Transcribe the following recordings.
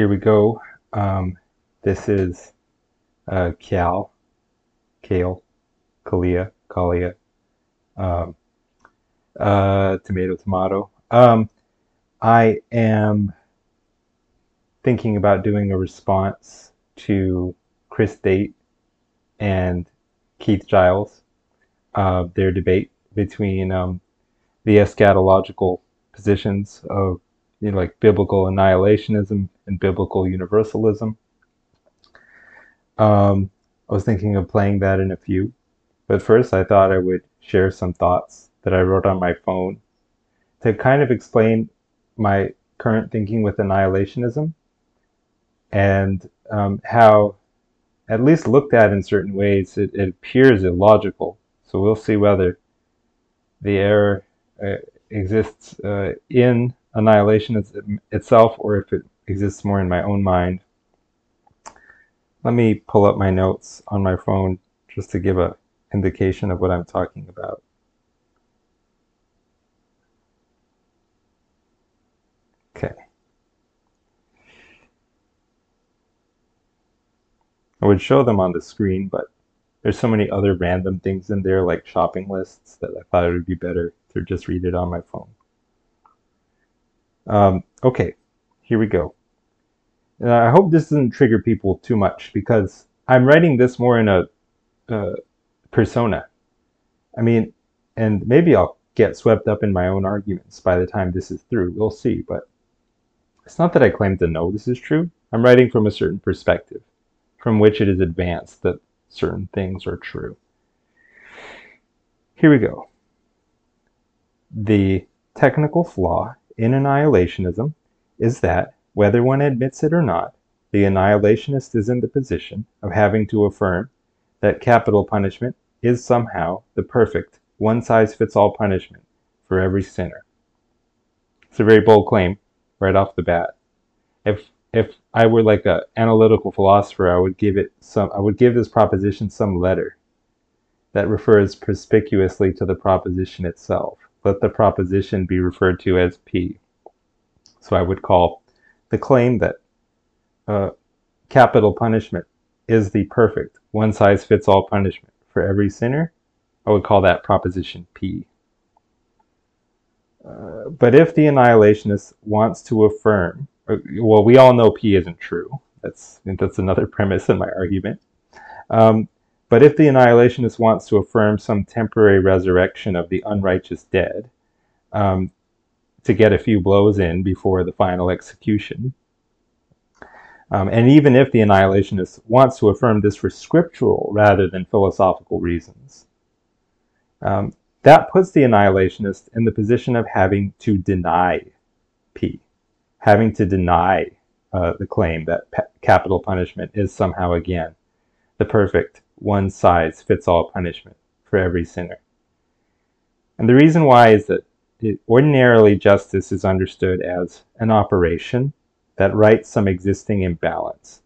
here we go. Um, this is uh, Cal, Kale, Kalia, Kalia, um, uh, tomato, tomato. Um, I am thinking about doing a response to Chris Date and Keith Giles, uh, their debate between um, the eschatological positions of you know, like biblical annihilationism and biblical universalism. Um, I was thinking of playing that in a few, but first I thought I would share some thoughts that I wrote on my phone to kind of explain my current thinking with annihilationism and um, how, at least looked at in certain ways, it, it, appears illogical. So we'll see whether the error uh, exists uh, in annihilation itself or if it exists more in my own mind. Let me pull up my notes on my phone just to give a indication of what I'm talking about. Okay. I would show them on the screen, but there's so many other random things in there like shopping lists that I thought it would be better to just read it on my phone. Um, okay, here we go. And I hope this doesn't trigger people too much because I'm writing this more in a persona. I mean, and maybe I'll get swept up in my own arguments by the time this is through. We'll see. But it's not that I claim to know this is true. I'm writing from a certain perspective from which it is advanced that certain things are true. Here we go. The technical flaw in annihilationism is that, whether one admits it or not, the annihilationist is in the position of having to affirm that capital punishment is somehow the perfect one size fits all punishment for every sinner. It's a very bold claim right off the bat. If if I were like an analytical philosopher, I would give it some I would give this proposition some letter that refers perspicuously to the proposition itself let the proposition be referred to as P. So I would call the claim that uh, capital punishment is the perfect one size fits all punishment for every sinner, I would call that proposition P. Uh, but if the annihilationist wants to affirm, uh, well, we all know P isn't true. That's that's another premise in my argument. Um, but if the annihilationist wants to affirm some temporary resurrection of the unrighteous dead um, to get a few blows in before the final execution, um, and even if the annihilationist wants to affirm this for scriptural rather than philosophical reasons, um, that puts the annihilationist in the position of having to deny P, having to deny uh, the claim that capital punishment is somehow again the perfect one size fits all punishment for every sinner. And the reason why is that it, ordinarily justice is understood as an operation that rights some existing imbalance.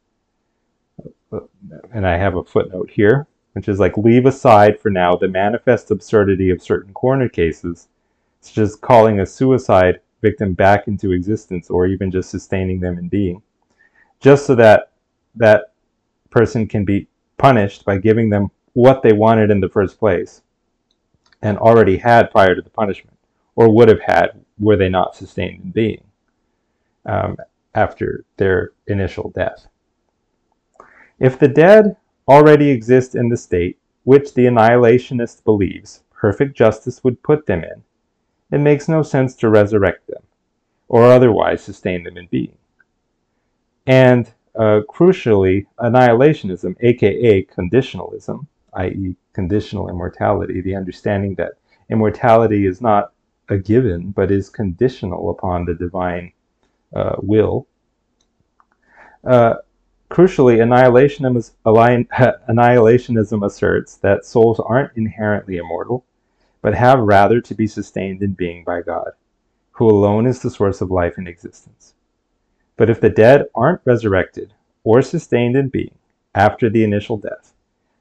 And I have a footnote here, which is like leave aside for now the manifest absurdity of certain corner cases, such as calling a suicide victim back into existence or even just sustaining them in being, just so that that person can be punished by giving them what they wanted in the first place and already had prior to the punishment, or would have had were they not sustained in being um, after their initial death. If the dead already exist in the state which the annihilationist believes perfect justice would put them in, it makes no sense to resurrect them or otherwise sustain them in being. And uh, crucially, annihilationism, aka conditionalism, i.e., conditional immortality, the understanding that immortality is not a given but is conditional upon the divine uh, will. Uh, crucially, annihilationism, annihilationism asserts that souls aren't inherently immortal, but have rather to be sustained in being by God, who alone is the source of life and existence. But if the dead aren't resurrected or sustained in being after the initial death,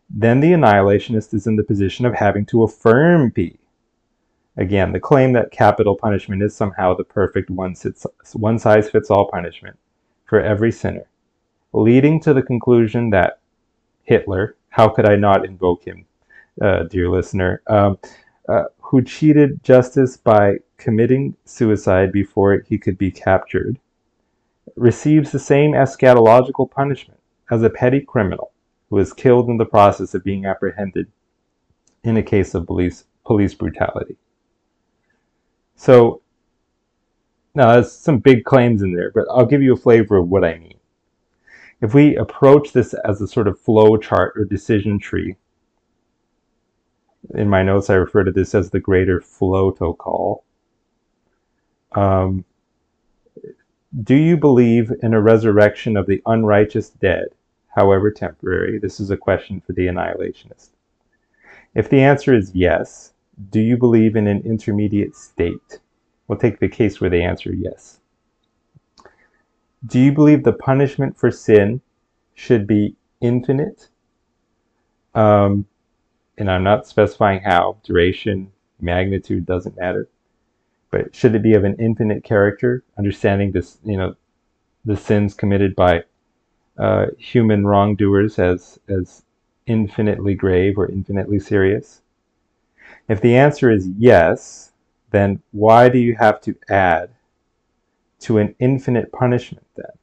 then the annihilationist is in the position of having to affirm P. Again, the claim that capital punishment is somehow the perfect one, size fits all punishment for every sinner, leading to the conclusion that Hitler, how could I not invoke him, uh, dear listener, um, uh, who cheated justice by committing suicide before he could be captured, receives the same eschatological punishment as a petty criminal who is killed in the process of being apprehended in a case of police, police brutality. So, now there's some big claims in there, but I'll give you a flavor of what I mean. If we approach this as a sort of flow chart or decision tree, in my notes I refer to this as the greater flow to call. Um, do you believe in a resurrection of the unrighteous dead, however temporary? This is a question for the annihilationist. If the answer is yes, do you believe in an intermediate state? We'll take the case where they answer yes. Do you believe the punishment for sin should be infinite? Um, and I'm not specifying how, duration, magnitude doesn't matter. But should it be of an infinite character, understanding this, you know, the sins committed by uh, human wrongdoers as as infinitely grave or infinitely serious? If the answer is yes, then why do you have to add to an infinite punishment then,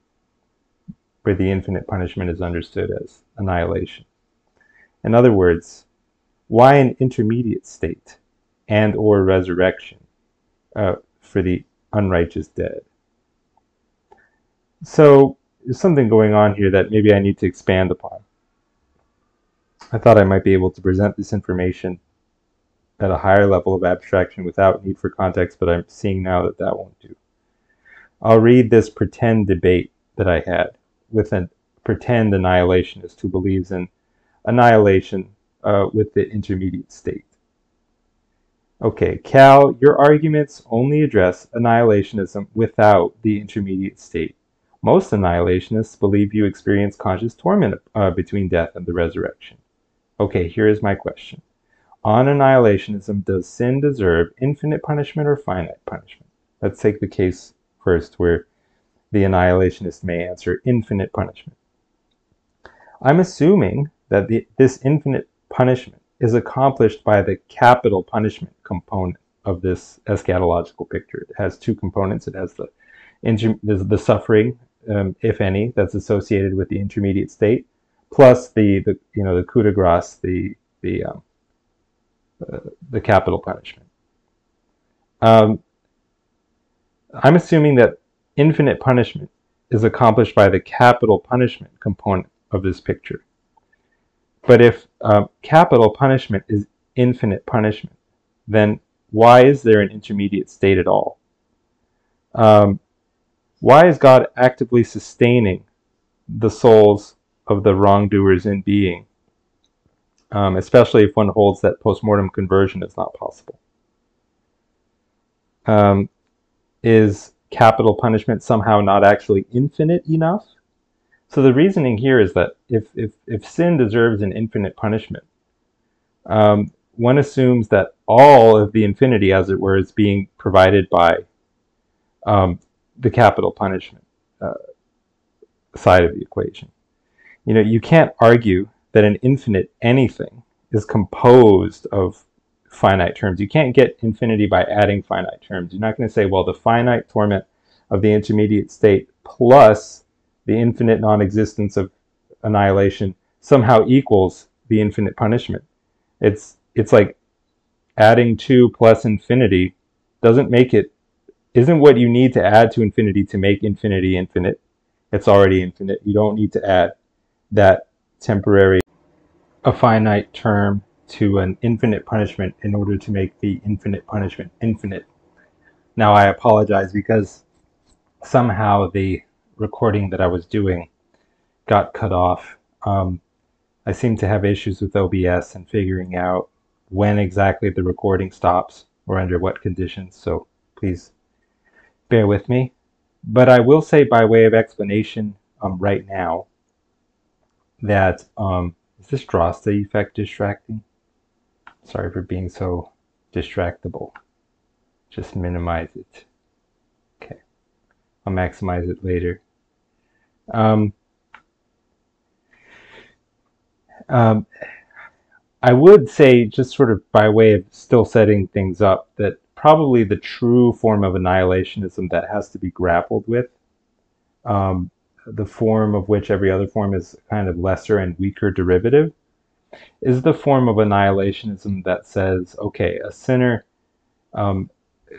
where the infinite punishment is understood as annihilation? In other words, why an intermediate state and or resurrection uh, for the unrighteous dead? So there's something going on here that maybe I need to expand upon. I thought I might be able to present this information at a higher level of abstraction without need for context, but I'm seeing now that that won't do. I'll read this pretend debate that I had with a pretend annihilationist who believes in annihilation uh, with the intermediate state. Okay, Cal, your arguments only address annihilationism without the intermediate state. Most annihilationists believe you experience conscious torment uh, between death and the resurrection. Okay, here is my question. On annihilationism, does sin deserve infinite punishment or finite punishment? Let's take the case first where the annihilationist may answer infinite punishment. I'm assuming that the, this infinite punishment is accomplished by the capital punishment component of this eschatological picture. It has two components. It has the, the suffering, um, if any, that's associated with the intermediate state, plus the, the you know the coup de grace, the the um, uh, the capital punishment. Um, I'm assuming that infinite punishment is accomplished by the capital punishment component of this picture. But if uh, capital punishment is infinite punishment, then why is there an intermediate state at all? Um, why is God actively sustaining the souls of the wrongdoers in being, um, especially if one holds that postmortem conversion is not possible? Um, is capital punishment somehow not actually infinite enough? So the reasoning here is that if, if, if sin deserves an infinite punishment, um, one assumes that all of the infinity, as it were, is being provided by um, the capital punishment uh, side of the equation. You know, you can't argue that an infinite anything is composed of finite terms. You can't get infinity by adding finite terms. You're not going to say, well, the finite torment of the intermediate state plus the infinite non-existence of annihilation somehow equals the infinite punishment. It's it's like adding 2 plus infinity doesn't make it isn't what you need to add to infinity to make infinity infinite. It's already infinite. You don't need to add that temporary a finite term to an infinite punishment in order to make the infinite punishment infinite. Now I apologize because somehow the recording that I was doing got cut off. Um, I seem to have issues with OBS and figuring out when exactly the recording stops or under what conditions, so please bear with me. But I will say by way of explanation um, right now that, um, is this Droste effect distracting? Sorry for being so distractible. Just minimize it. Okay. I'll maximize it later. Um, um, I would say, just sort of by way of still setting things up, that probably the true form of annihilationism that has to be grappled with, um, the form of which every other form is kind of lesser and weaker derivative, is the form of annihilationism that says, okay, a sinner um,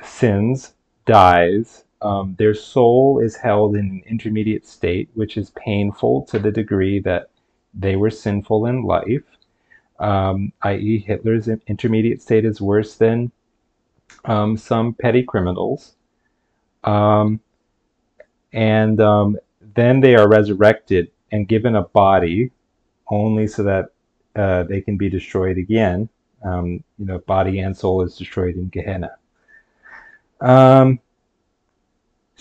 sins, dies, um, their soul is held in an intermediate state, which is painful to the degree that they were sinful in life, um, i.e., Hitler's intermediate state is worse than um, some petty criminals. Um, and um, then they are resurrected and given a body only so that uh, they can be destroyed again. Um, you know, body and soul is destroyed in Gehenna.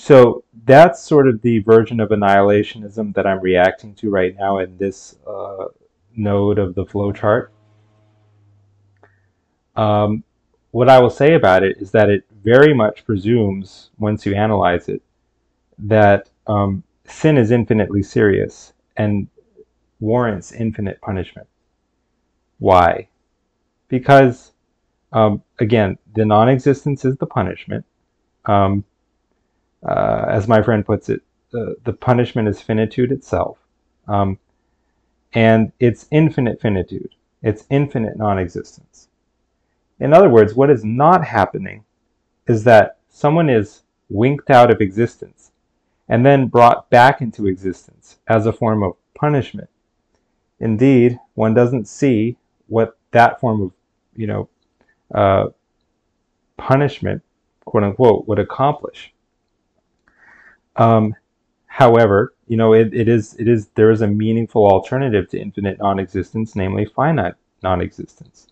So that's sort of the version of annihilationism that I'm reacting to right now in this uh, node of the flowchart. Um, what I will say about it is that it very much presumes, once you analyze it, that um, sin is infinitely serious and warrants infinite punishment. Why? Because, um, again, the non existence is the punishment. Um, uh, as my friend puts it, the, the punishment is finitude itself. Um, and it's infinite finitude, it's infinite non existence. In other words, what is not happening is that someone is winked out of existence and then brought back into existence as a form of punishment. Indeed, one doesn't see what that form of, you know, uh, punishment, quote unquote, would accomplish. Um, however, you know, it, it is it is there is a meaningful alternative to infinite non-existence, namely finite non-existence.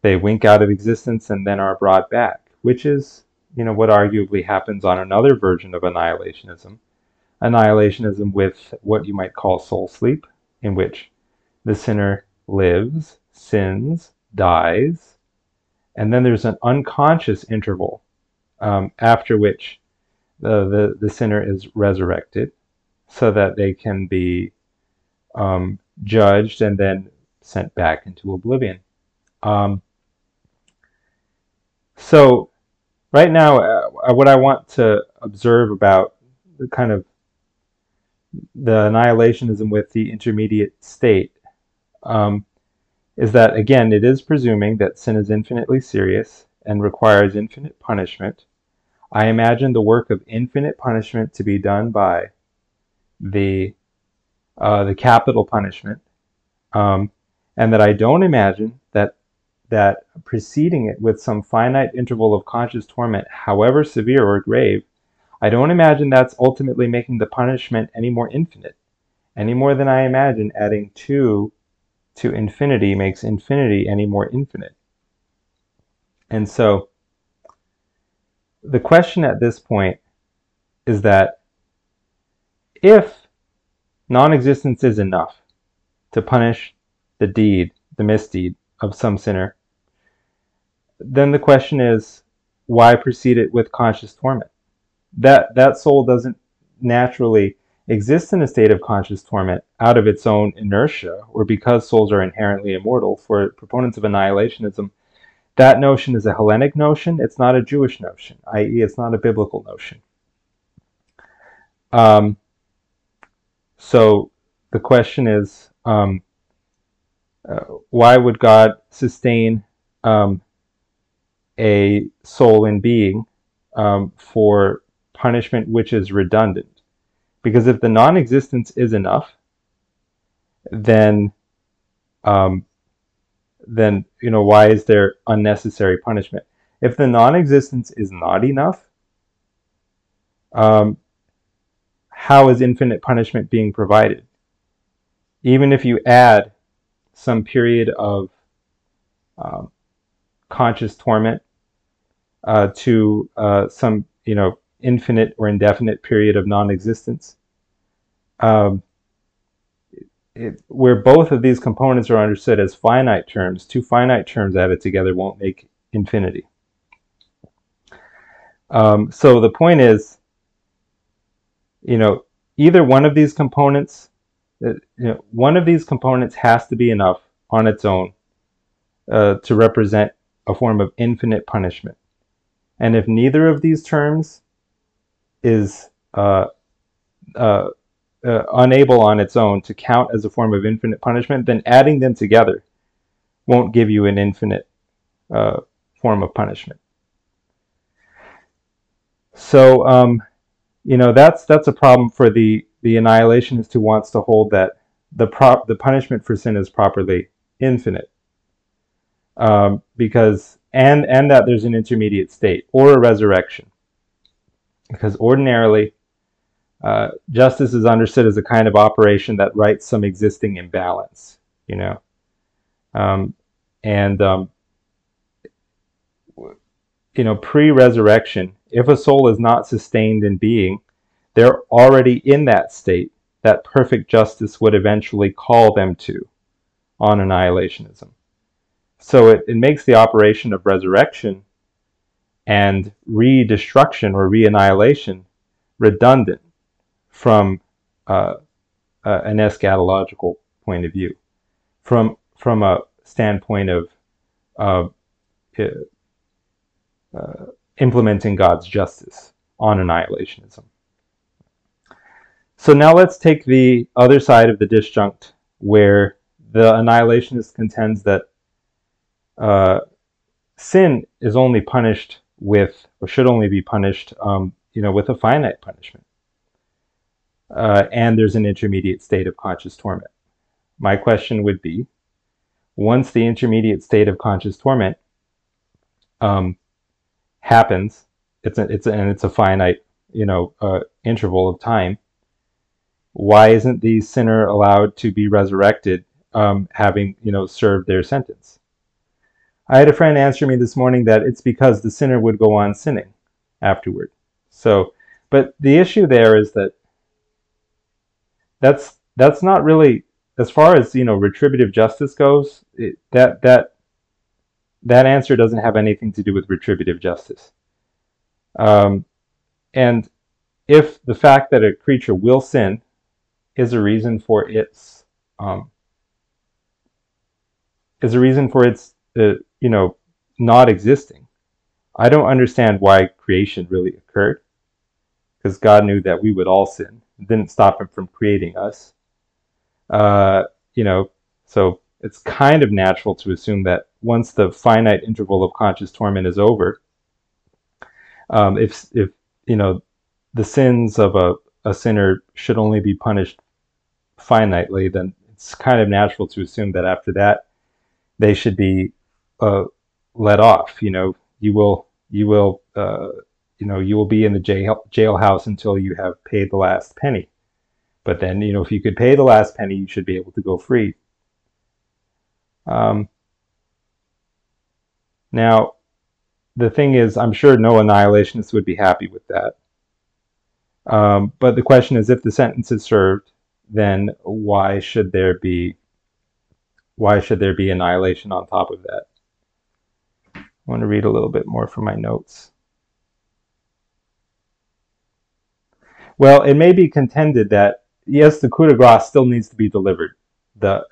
They wink out of existence and then are brought back, which is, you know, what arguably happens on another version of annihilationism. Annihilationism with what you might call soul sleep, in which the sinner lives, sins, dies, and then there's an unconscious interval um, after which the, the, the sinner is resurrected so that they can be um, judged and then sent back into oblivion. Um, so, right now, uh, what I want to observe about the kind of the annihilationism with the intermediate state um, is that, again, it is presuming that sin is infinitely serious and requires infinite punishment. I imagine the work of infinite punishment to be done by the uh, the capital punishment, um, and that I don't imagine that that preceding it with some finite interval of conscious torment, however severe or grave, I don't imagine that's ultimately making the punishment any more infinite, any more than I imagine adding two to infinity makes infinity any more infinite. And so the question at this point is that if non-existence is enough to punish the deed, the misdeed of some sinner, then the question is why precede it with conscious torment? That that soul doesn't naturally exist in a state of conscious torment out of its own inertia or because souls are inherently immortal for proponents of annihilationism that notion is a hellenic notion. It's not a jewish notion i.e it's not a biblical notion. Um, so the question is um, uh, why would god sustain um, a soul in being um, for punishment which is redundant? Because if the non-existence is enough, then um, then you know why is there unnecessary punishment? If the non-existence is not enough, um, how is infinite punishment being provided? Even if you add some period of um, conscious torment uh, to uh, some you know infinite or indefinite period of non-existence. Um, it, where both of these components are understood as finite terms, two finite terms added together won't make infinity. Um, so the point is, you know, either one of these components, uh, you know, one of these components has to be enough on its own uh, to represent a form of infinite punishment. And if neither of these terms is uh, uh, uh, unable on its own to count as a form of infinite punishment, then adding them together won't give you an infinite uh, form of punishment. So, um, you know, that's that's a problem for the the annihilationist who wants to hold that the prop the punishment for sin is properly infinite, um, because and and that there's an intermediate state or a resurrection, because ordinarily uh, justice is understood as a kind of operation that rights some existing imbalance, you know, um, and um, you know, pre-resurrection, if a soul is not sustained in being, they're already in that state that perfect justice would eventually call them to on annihilationism. So it, it makes the operation of resurrection and re-destruction or re-annihilation redundant from uh, uh, an eschatological point of view, from from a standpoint of uh, uh, implementing God's justice on annihilationism. So now let's take the other side of the disjunct where the annihilationist contends that uh, sin is only punished with, or should only be punished, um, you know, with a finite punishment uh, and there's an intermediate state of conscious torment. My question would be, once the intermediate state of conscious torment um, happens, it's a, it's a, and it's a finite, you know, uh, interval of time. Why isn't the sinner allowed to be resurrected, um, having you know served their sentence? I had a friend answer me this morning that it's because the sinner would go on sinning afterward. So, but the issue there is that that's that's not really as far as you know retributive justice goes. It, that that that answer doesn't have anything to do with retributive justice. Um, and if the fact that a creature will sin is a reason for its um, is a reason for its uh, you know not existing, I don't understand why creation really occurred because God knew that we would all sin didn't stop him from creating us. Uh, you know, so it's kind of natural to assume that once the finite interval of conscious torment is over, um, if if you know the sins of a, a sinner should only be punished finitely, then it's kind of natural to assume that after that they should be uh, let off. You know, you will you will uh, you know, you will be in the jail jailhouse until you have paid the last penny. But then, you know, if you could pay the last penny, you should be able to go free. Um, now, the thing is, I'm sure no annihilationist would be happy with that. Um, but the question is, if the sentence is served, then why should there be why should there be annihilation on top of that? I want to read a little bit more from my notes. Well, it may be contended that yes, the coup de grace still needs to be delivered, the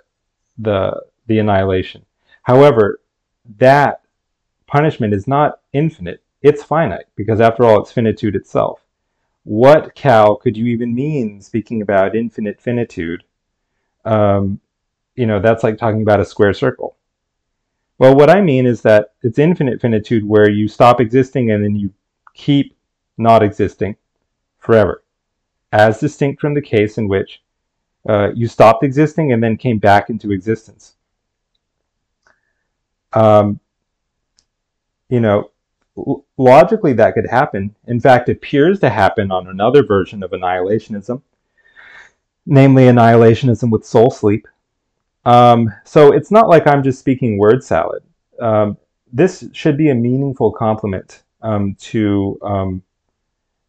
the the annihilation. However, that punishment is not infinite; it's finite because, after all, it's finitude itself. What Cal could you even mean speaking about infinite finitude? Um, you know, that's like talking about a square circle. Well, what I mean is that it's infinite finitude where you stop existing and then you keep not existing forever as distinct from the case in which uh, you stopped existing and then came back into existence. Um, you know, logically that could happen. In fact, it appears to happen on another version of annihilationism, namely annihilationism with soul sleep. Um, so it's not like I'm just speaking word salad. Um, this should be a meaningful complement um, to um,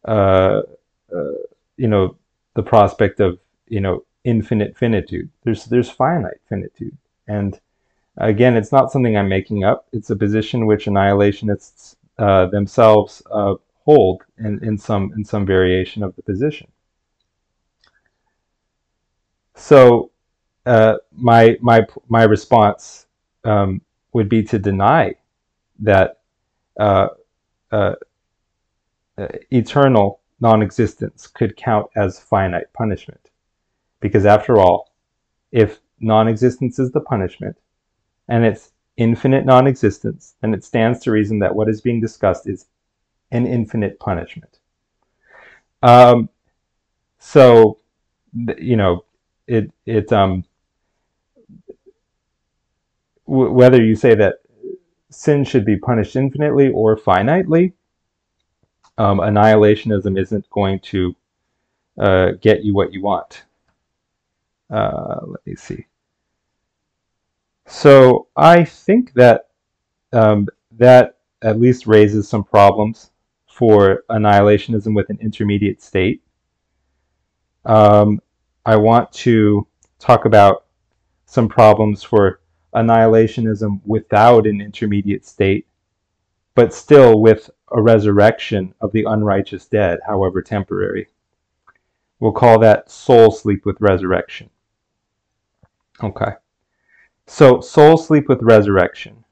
uh, uh, you know the prospect of you know infinite finitude. There's there's finite finitude, and again, it's not something I'm making up. It's a position which annihilationists uh, themselves uh, hold in, in some in some variation of the position. so uh, my my my response um, would be to deny that uh, uh, uh, eternal non-existence could count as finite punishment, because after all, if non-existence is the punishment, and it's infinite non-existence, then it stands to reason that what is being discussed is an infinite punishment. Um, so, you know, it it um whether you say that sin should be punished infinitely or finitely, um, annihilationism isn't going to uh, get you what you want. Uh, let me see. So I think that um, that at least raises some problems for annihilationism with an intermediate state. Um, I want to talk about some problems for annihilationism without an intermediate state, but still with a resurrection of the unrighteous dead, however temporary. We'll call that soul sleep with resurrection. Okay. So, soul sleep with resurrection.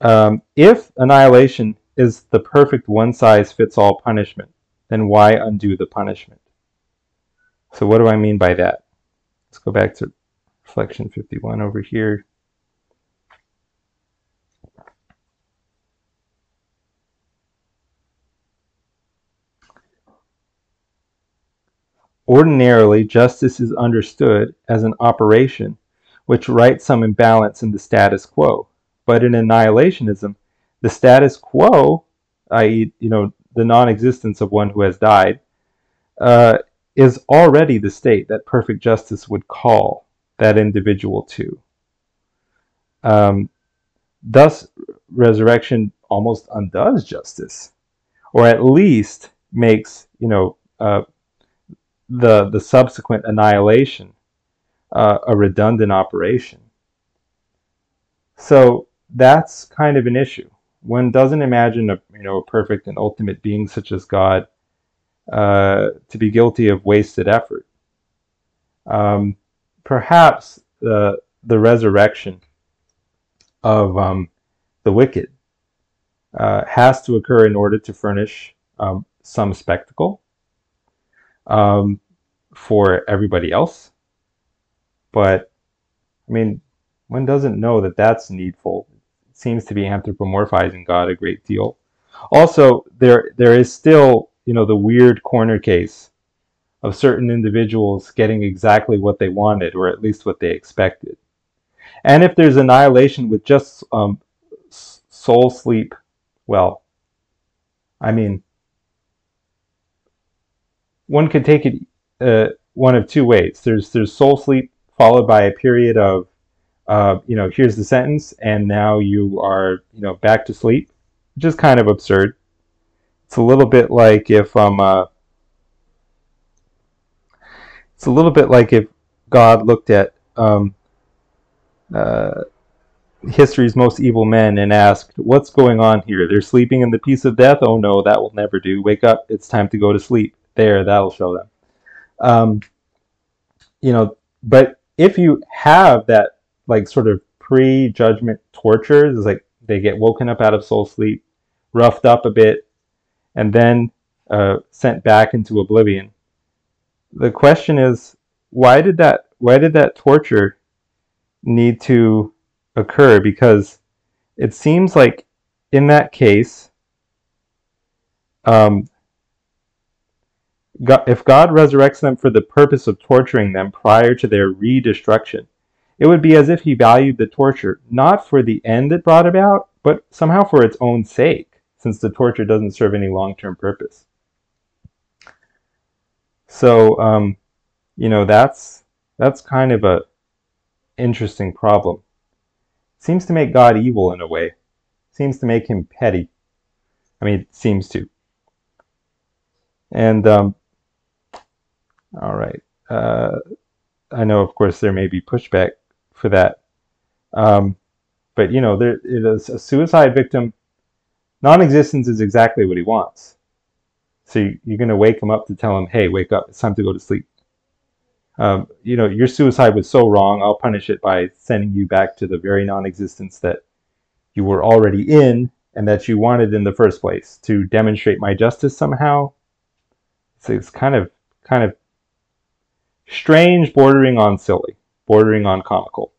Um, if annihilation is the perfect one size fits all punishment, then why undo the punishment? So, what do I mean by that? Let's go back to reflection 51 over here. Ordinarily, justice is understood as an operation which rights some imbalance in the status quo. But in annihilationism, the status quo, i.e., you know, the non-existence of one who has died, uh, is already the state that perfect justice would call that individual to. Um, thus, resurrection almost undoes justice, or at least makes you know uh, the the subsequent annihilation uh, a redundant operation. So that's kind of an issue. One doesn't imagine a you know a perfect and ultimate being such as God uh, to be guilty of wasted effort. Um, perhaps the the resurrection of um, the wicked uh, has to occur in order to furnish um, some spectacle um, for everybody else. But I mean, one doesn't know that that's needful. It seems to be anthropomorphizing God a great deal. Also, there there is still you know the weird corner case of certain individuals getting exactly what they wanted, or at least what they expected. And if there's annihilation with just um, soul sleep, well, I mean, one could take it uh, one of two ways. There's there's soul sleep followed by a period of, uh, you know, here's the sentence, and now you are, you know, back to sleep, which is kind of absurd. It's a little bit like if um, uh, it's a little bit like if God looked at um, uh, history's most evil men and asked, "What's going on here? They're sleeping in the peace of death. Oh no, that will never do. Wake up! It's time to go to sleep. There, that'll show them." Um, you know, but if you have that like sort of pre-judgment torture, it's like they get woken up out of soul sleep, roughed up a bit, and then uh, sent back into oblivion. The question is, why did that why did that torture need to occur? Because it seems like in that case, um, God, if God resurrects them for the purpose of torturing them prior to their re-destruction, it would be as if he valued the torture not for the end it brought about, but somehow for its own sake, since the torture doesn't serve any long-term purpose. So, um, you know, that's that's kind of a interesting problem. seems to make God evil in a way. seems to make him petty. I mean, seems to. And um, all right. Uh, I know, of course, there may be pushback for that. Um, but, you know, there it is a suicide victim. Non-existence is exactly what he wants. So you, are going to wake him up to tell him, hey, wake up. It's time to go to sleep. um, you know, your suicide was so wrong, I'll punish it by sending you back to the very non existence that you were already in and that you wanted in the first place to demonstrate my justice somehow. So it's kind of, kind of strange, bordering on silly, bordering on comical.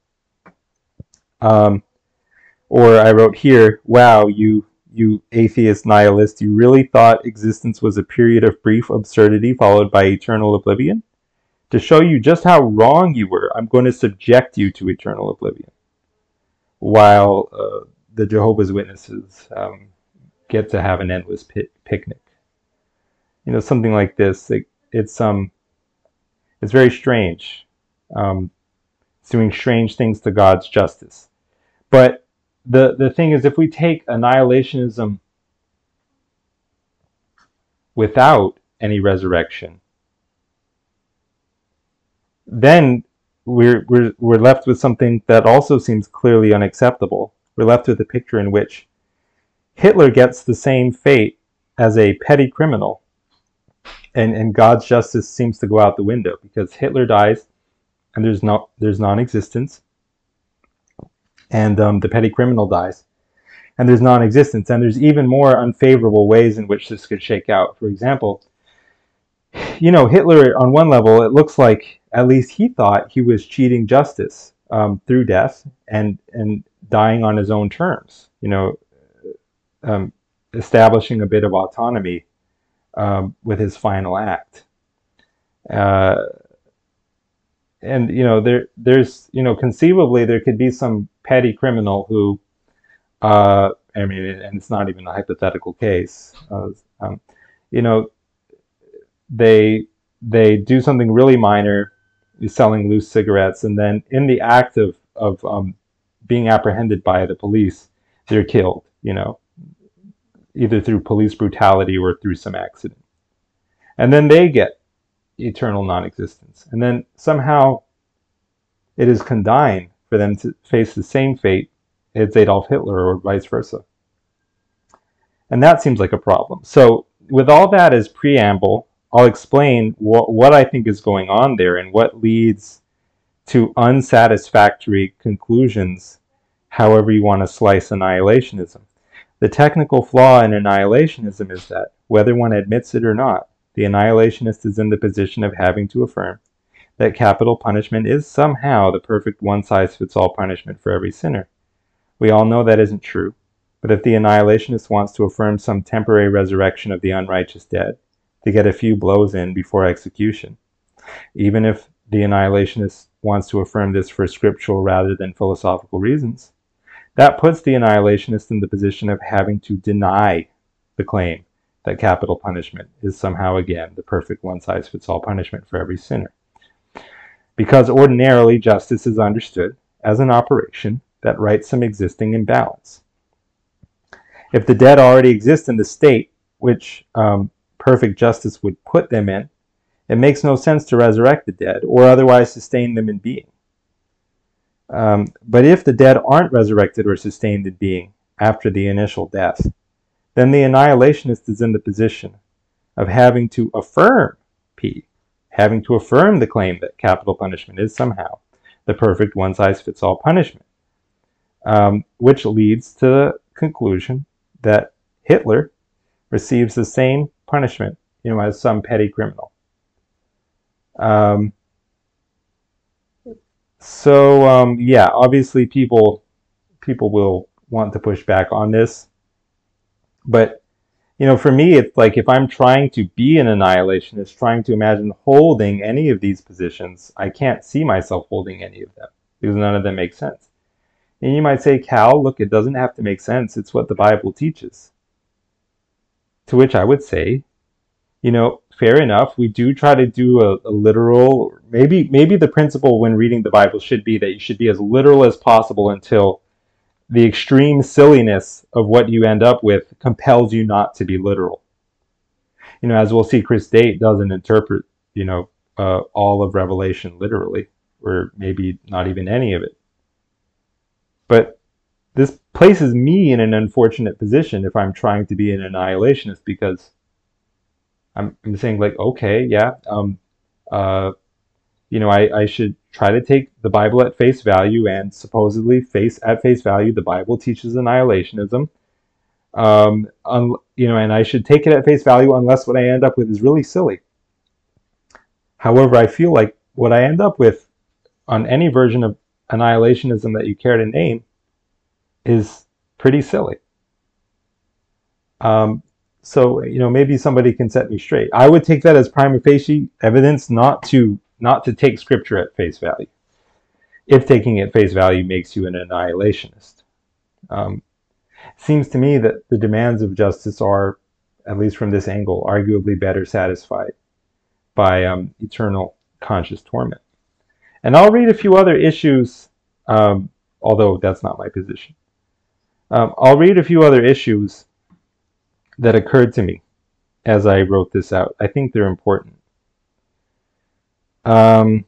Um, or I wrote here, wow, you you atheist nihilist, you really thought existence was a period of brief absurdity followed by eternal oblivion? To show you just how wrong you were, I'm going to subject you to eternal oblivion. While uh, the Jehovah's Witnesses um, get to have an endless pi- picnic. You know, something like this. It, it's um, it's very strange. Um, it's doing strange things to God's justice. But the the thing is, if we take annihilationism without any resurrection, then we're, we're, we're left with something that also seems clearly unacceptable. We're left with a picture in which Hitler gets the same fate as a petty criminal, and, and God's justice seems to go out the window because Hitler dies, and there's no there's non-existence, and um, the petty criminal dies, and there's non-existence, and there's even more unfavorable ways in which this could shake out. For example, you know, Hitler, on one level, it looks like at least he thought he was cheating justice um, through death and, and dying on his own terms, you know, um, establishing a bit of autonomy um, with his final act. Uh, and you know there there's you know conceivably there could be some petty criminal who uh, I mean and it's not even a hypothetical case uh, um, you know they they do something really minor, selling loose cigarettes, and then in the act of of um, being apprehended by the police, they're killed. You know, either through police brutality or through some accident, and then they get eternal non-existence, and then somehow it is condign for them to face the same fate as Adolf Hitler or vice versa. And that seems like a problem. So, with all that as preamble, I'll explain what, what I think is going on there and what leads to unsatisfactory conclusions, however you want to slice annihilationism. The technical flaw in annihilationism is that, whether one admits it or not, the annihilationist is in the position of having to affirm that capital punishment is somehow the perfect one size fits all punishment for every sinner. We all know that isn't true, but if the annihilationist wants to affirm some temporary resurrection of the unrighteous dead, to get a few blows in before execution. Even if the annihilationist wants to affirm this for scriptural rather than philosophical reasons, that puts the annihilationist in the position of having to deny the claim that capital punishment is somehow again the perfect one size fits all punishment for every sinner. Because ordinarily justice is understood as an operation that rights some existing imbalance. If the dead already exist in the state which um, perfect justice would put them in, it makes no sense to resurrect the dead or otherwise sustain them in being. Um, but if the dead aren't resurrected or sustained in being after the initial death, then the annihilationist is in the position of having to affirm P, having to affirm the claim that capital punishment is somehow the perfect one size fits all punishment, um, which leads to the conclusion that Hitler receives the same punishment, you know, as some petty criminal. Um, so um, yeah, obviously people people will want to push back on this, but you know, for me, it's like if I'm trying to be an annihilationist, trying to imagine holding any of these positions, I can't see myself holding any of them because none of them make sense. And you might say, Cal, look, it doesn't have to make sense. It's what the Bible teaches. To which I would say, you know, fair enough. We do try to do a, a, literal. Maybe maybe the principle when reading the Bible should be that you should be as literal as possible until the extreme silliness of what you end up with compels you not to be literal. You know, as we'll see, Chris Date doesn't interpret you know uh, all of Revelation literally, or maybe not even any of it. But this places me in an unfortunate position if I'm trying to be an annihilationist because I'm, I'm saying like, okay, yeah, um, uh, you know, I, I should try to take the Bible at face value, and supposedly face at face value, the Bible teaches annihilationism. Um, un, you know, and I should take it at face value unless what I end up with is really silly. However, I feel like what I end up with on any version of annihilationism that you care to name is pretty silly. Um, so you know, maybe somebody can set me straight. I would take that as prima facie evidence, not to not to take scripture at face value. If taking it face value makes you an annihilationist, um, seems to me that the demands of justice are, at least from this angle, arguably better satisfied by um, eternal conscious torment. And I'll read a few other issues, um, although that's not my position. Um, I'll read a few other issues that occurred to me as I wrote this out. I think they're important. Um,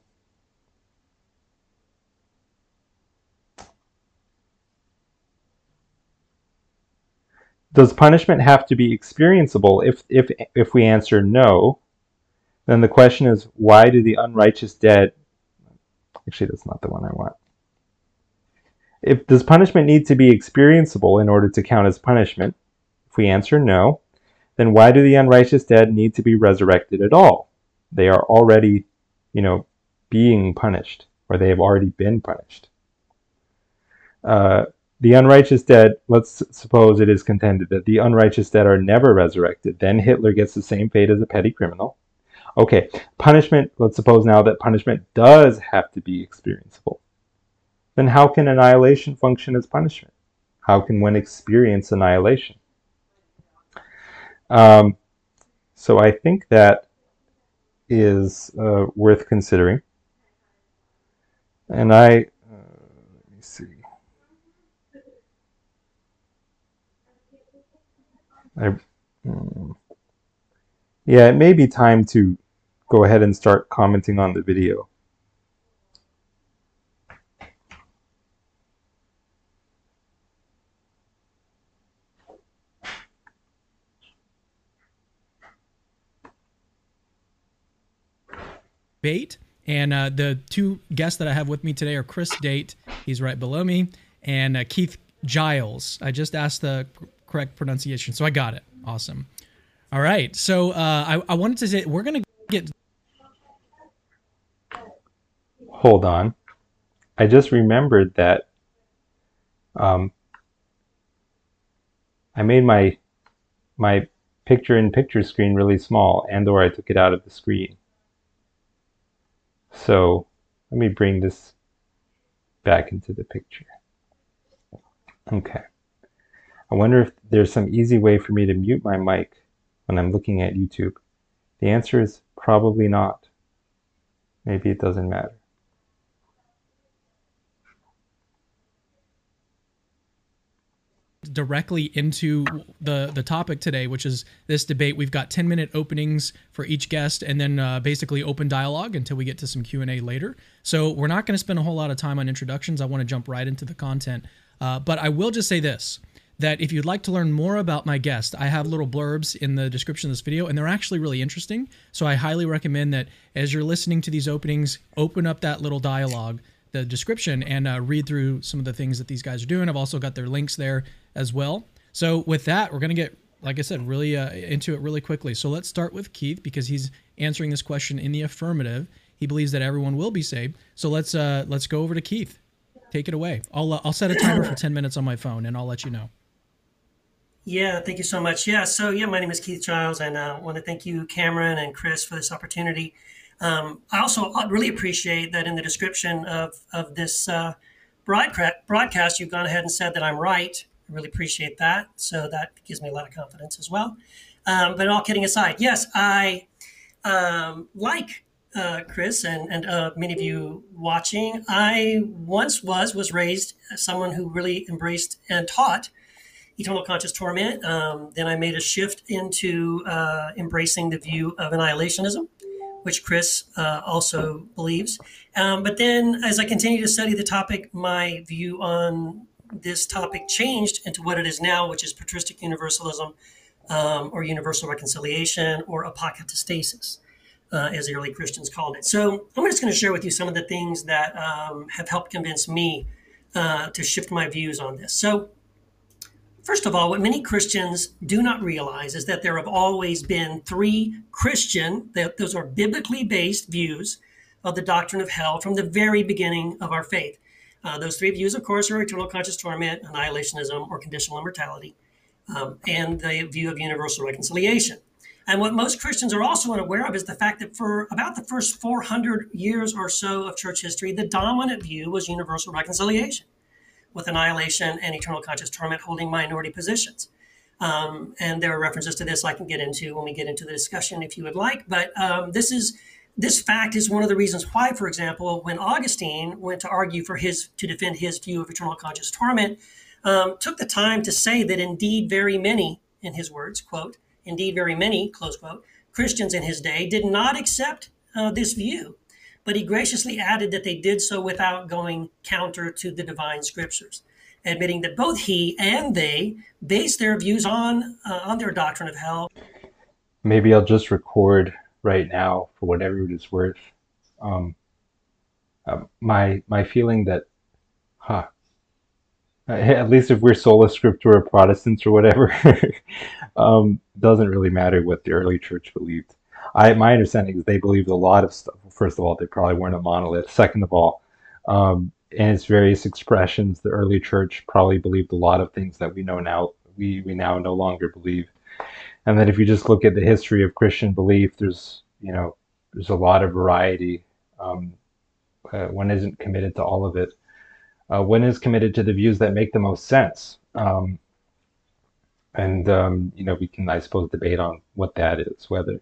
does punishment have to be experienceable? If, if, if we answer no, then the question is, why do the unrighteous dead... Actually, that's not the one I want. If Does punishment need to be experienceable in order to count as punishment? If we answer no, then why do the unrighteous dead need to be resurrected at all? They are already you know, being punished, or they have already been punished. Uh, the unrighteous dead, let's suppose it is contended that the unrighteous dead are never resurrected. Then Hitler gets the same fate as a petty criminal. Okay, punishment, let's suppose now that punishment does have to be experienceable. Then how can annihilation function as punishment? How can one experience annihilation? Um, so I think that is uh, worth considering. And I, uh, let me see. I, um, yeah, it may be time to go ahead and start commenting on the video. Bate. And uh, the two guests that I have with me today are Chris Date, he's right below me, and uh, Keith Giles. I just asked the correct pronunciation, so I got it. Awesome. All right, so uh, I, I wanted to say we're gonna get. Hold on, I just remembered that. Um, I made my my picture-in-picture screen really small, and/or I took it out of the screen. So let me bring this back into the picture. Okay. I wonder if there's some easy way for me to mute my mic when I'm looking at YouTube. The answer is probably not. Maybe it doesn't matter. Directly into the the topic today, which is this debate. We've got 10 minute openings for each guest, and then uh, basically open dialogue until we get to some Q and A later. So we're not going to spend a whole lot of time on introductions. I want to jump right into the content. Uh, but I will just say this that if you'd like to learn more about my guest, I have little blurbs in the description of this video, and they're actually really interesting. So I highly recommend that as you're listening to these openings, open up that little dialogue the description and uh, read through some of the things that these guys are doing. I've also got their links there as well. So with that, we're gonna get, like I said, really uh, into it really quickly. So let's start with Keith because he's answering this question in the affirmative. He believes that everyone will be saved. So let's uh, let's go over to Keith. Take it away. I'll uh, I'll set a timer for ten minutes on my phone and I'll let you know. Yeah, thank you so much. Yeah, so yeah, my name is Keith Giles, and I uh, want to thank you, Cameron and Chris, for this opportunity. Um, I also really appreciate that in the description of, of this uh, broadcast, you've gone ahead and said that I'm right. I really appreciate that. So that gives me a lot of confidence as well. Um, but all kidding aside, yes, I um, like uh, Chris and, and uh, many of you watching. I once was, was raised as someone who really embraced and taught eternal conscious torment. Um, then I made a shift into uh, embracing the view of annihilationism which Chris uh, also believes. Um, but then, as I continue to study the topic, my view on this topic changed into what it is now, which is patristic universalism um, or universal reconciliation or apokatastasis. uh, as the early Christians called it. So I'm just going to share with you some of the things that um, have helped convince me uh, to shift my views on this. So, first of all, what many Christians do not realize is that there have always been three Christian, those are biblically based views of the doctrine of hell from the very beginning of our faith. Uh, those three views, of course, are eternal conscious torment, annihilationism, or conditional immortality, um, and the view of universal reconciliation. And what most Christians are also unaware of is the fact that for about the first 400 years or so of church history, the dominant view was universal reconciliation, with annihilation and eternal conscious torment holding minority positions. Um, and there are references to this I can get into when we get into the discussion if you would like. But um, this is this fact is one of the reasons why, for example, when Augustine went to argue for his to defend his view of eternal conscious torment, um, took the time to say that indeed very many, in his words, quote, indeed very many, close quote, Christians in his day did not accept uh, this view, but he graciously added that they did so without going counter to the divine scriptures, admitting that both he and they based their views on uh, on their doctrine of hell. Maybe I'll just record right now for whatever it is worth. Um, uh, my my feeling that, huh, at least if we're sola scriptura Protestants or whatever, um, doesn't really matter what the early church believed. I my understanding is they believed a lot of stuff. First of all, they probably weren't a monolith. Second of all, um, in its various expressions, the early church probably believed a lot of things that we know now we we now no longer believe. And then if you just look at the history of Christian belief, there's you know there's a lot of variety. Um, uh, one isn't committed to all of it. Uh, one is committed to the views that make the most sense. Um, and um, you know we can i suppose debate on what that is whether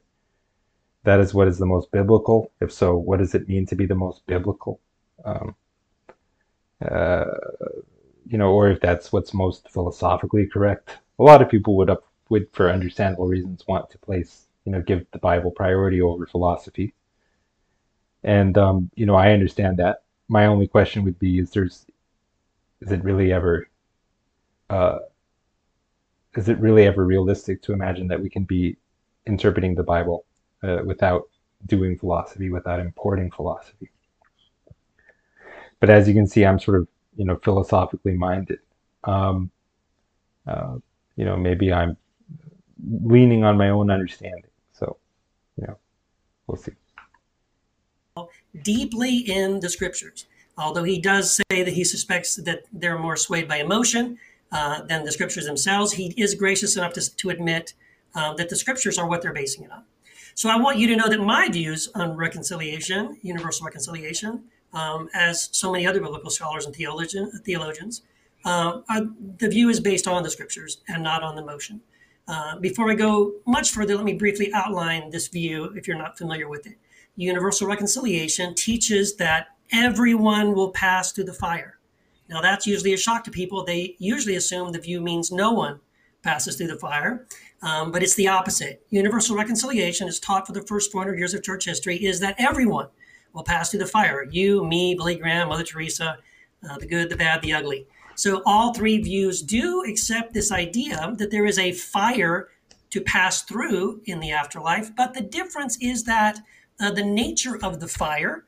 that is what is the most biblical. If so what does it mean to be the most biblical? Um, uh, you know or if that's what's most philosophically correct. A lot of people would up would for understandable reasons want to place you know give the bible priority over philosophy. And um, you know i understand that. My only question would be is there's is it really ever uh, is it really ever realistic to imagine that we can be interpreting the Bible uh, without doing philosophy, without importing philosophy? But as you can see, I'm sort of, you know, philosophically minded. Um, uh, you know, maybe I'm leaning on my own understanding. So, you know, we'll see. Deeply in the scriptures, although he does say that he suspects that they're more swayed by emotion uh, than the scriptures themselves. He is gracious enough to, to admit uh, that the scriptures are what they're basing it on. So I want you to know that my views on reconciliation, universal reconciliation, um, as so many other biblical scholars and theologian, theologians, uh, are, the view is based on the scriptures and not on the motion. Uh, before I go much further, let me briefly outline this view if you're not familiar with it. Universal reconciliation teaches that everyone will pass through the fire. Now, that's usually a shock to people. They usually assume the view means no one passes through the fire, um, but it's the opposite. Universal reconciliation is taught for the first 400 years of church history is that everyone will pass through the fire. You, me, Billy Graham, Mother Teresa, uh, the good, the bad, the ugly. So all three views do accept this idea that there is a fire to pass through in the afterlife, but the difference is that uh, the nature of the fire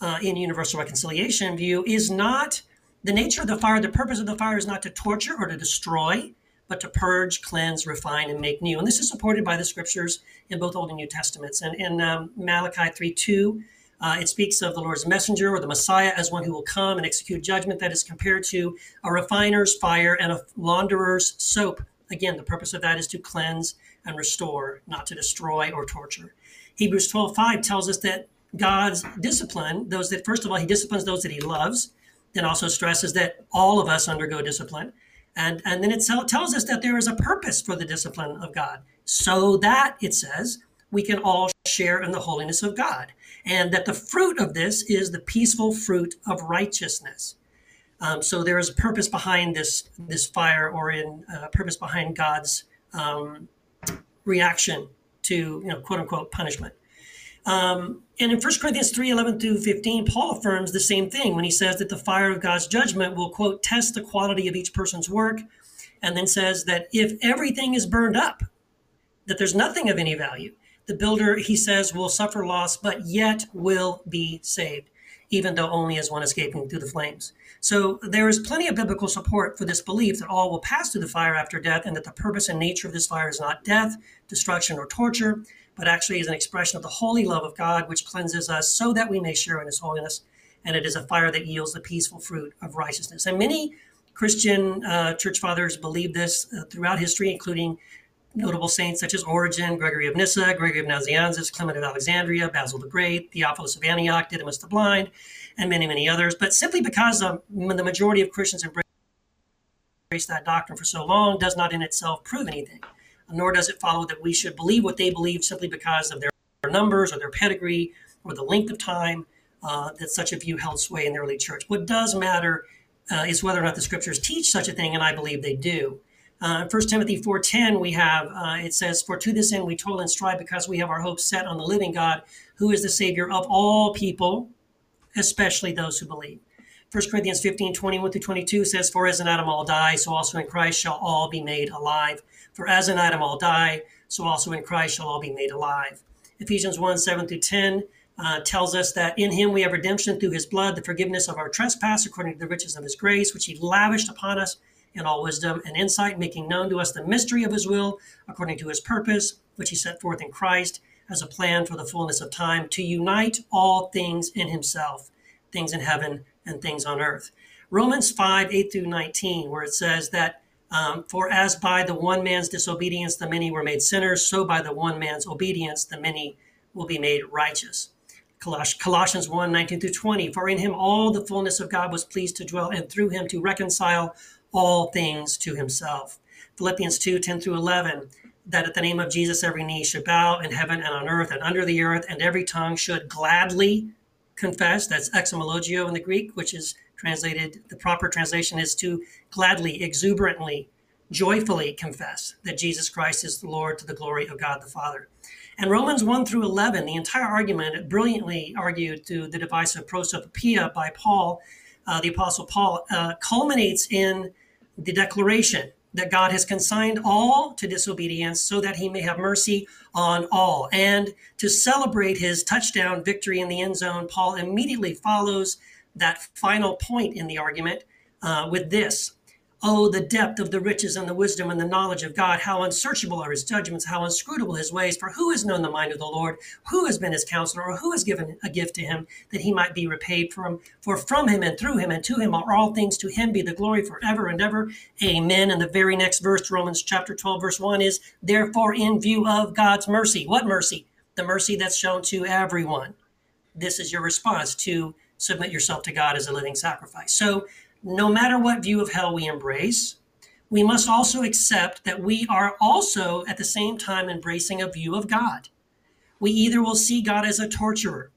uh, in universal reconciliation view is not the nature of the fire, the purpose of the fire is not to torture or to destroy, but to purge, cleanse, refine, and make new. And this is supported by the scriptures in both Old and New Testaments. And in um, Malachi 3 2, uh, it speaks of the Lord's messenger or the Messiah as one who will come and execute judgment that is compared to a refiner's fire and a launderer's soap. Again, the purpose of that is to cleanse and restore, not to destroy or torture. Hebrews 12 5 tells us that God's discipline, those that, first of all, he disciplines those that he loves it also stresses that all of us undergo discipline. And, and then it tells us that there is a purpose for the discipline of God, so that, it says, we can all share in the holiness of God. And that the fruit of this is the peaceful fruit of righteousness. Um, so there is a purpose behind this, this fire, or in uh, purpose behind God's um, reaction to, you know, quote unquote, punishment. Um, and in 1 Corinthians 3 11 through 15, Paul affirms the same thing when he says that the fire of God's judgment will, quote, test the quality of each person's work, and then says that if everything is burned up, that there's nothing of any value, The builder, he says, will suffer loss, but yet will be saved, even though only as one escaping through the flames. So there is plenty of biblical support for this belief that all will pass through the fire after death, and that the purpose and nature of this fire is not death, destruction, or torture, but actually is an expression of the holy love of God, which cleanses us so that we may share in his holiness. And it is a fire that yields the peaceful fruit of righteousness. And many Christian uh, church fathers believe this uh, throughout history, including notable saints such as Origen, Gregory of Nyssa, Gregory of Nazianzus, Clement of Alexandria, Basil the Great, Theophilus of Antioch, Didymus the Blind, and many, many others. But simply because the majority of Christians embrace that doctrine for so long does not in itself prove anything, nor does it follow that we should believe what they believe simply because of their numbers or their pedigree or the length of time uh, that such a view held sway in the early church. What does matter uh, is whether or not the scriptures teach such a thing, and I believe they do. Uh, 1 Timothy 4.10, we have, uh, it says, For to this end we toil and strive because we have our hope set on the living God, who is the Savior of all people, especially those who believe. 1 Corinthians 15, 21 through 22 says, For as in Adam all die, so also in Christ shall all be made alive. For as in Adam all die, so also in Christ shall all be made alive. Ephesians 1, 7 through 10 uh, tells us that in him we have redemption through his blood, the forgiveness of our trespass according to the riches of his grace, which he lavished upon us in all wisdom and insight, making known to us the mystery of his will according to his purpose, which he set forth in Christ as a plan for the fullness of time to unite all things in himself, things in heaven and things on earth. Romans 5 8 through 19, where it says that, um, For as by the one man's disobedience the many were made sinners, so by the one man's obedience the many will be made righteous. Colossians 1 19 through 20, For in him all the fullness of God was pleased to dwell, and through him to reconcile all things to himself. Philippians 2 10 through 11, that at the name of Jesus every knee should bow in heaven and on earth and under the earth, and every tongue should gladly confess. That's exomologio in the Greek, which is translated, the proper translation is to gladly, exuberantly, joyfully confess that Jesus Christ is the Lord to the glory of God the Father. And Romans 1 through 11, the entire argument, brilliantly argued through the device of prosopopoeia by Paul, uh, the Apostle Paul, uh, culminates in the declaration that God has consigned all to disobedience so that he may have mercy on all. And to celebrate his touchdown victory in the end zone, Paul immediately follows that final point in the argument uh, with this Oh, the depth of the riches and the wisdom and the knowledge of God. How unsearchable are his judgments, how inscrutable his ways. For who has known the mind of the Lord? Who has been his counselor? Or who has given a gift to him that he might be repaid from? For from him and through him and to him are all things. To him be the glory forever and ever. Amen. And the very next verse, Romans chapter 12, verse 1 is, Therefore, in view of God's mercy. What mercy? The mercy that's shown to everyone. This is your response to submit yourself to God as a living sacrifice. So, no matter what view of hell we embrace, we must also accept that we are also at the same time embracing a view of God. We either will see God as a torturer,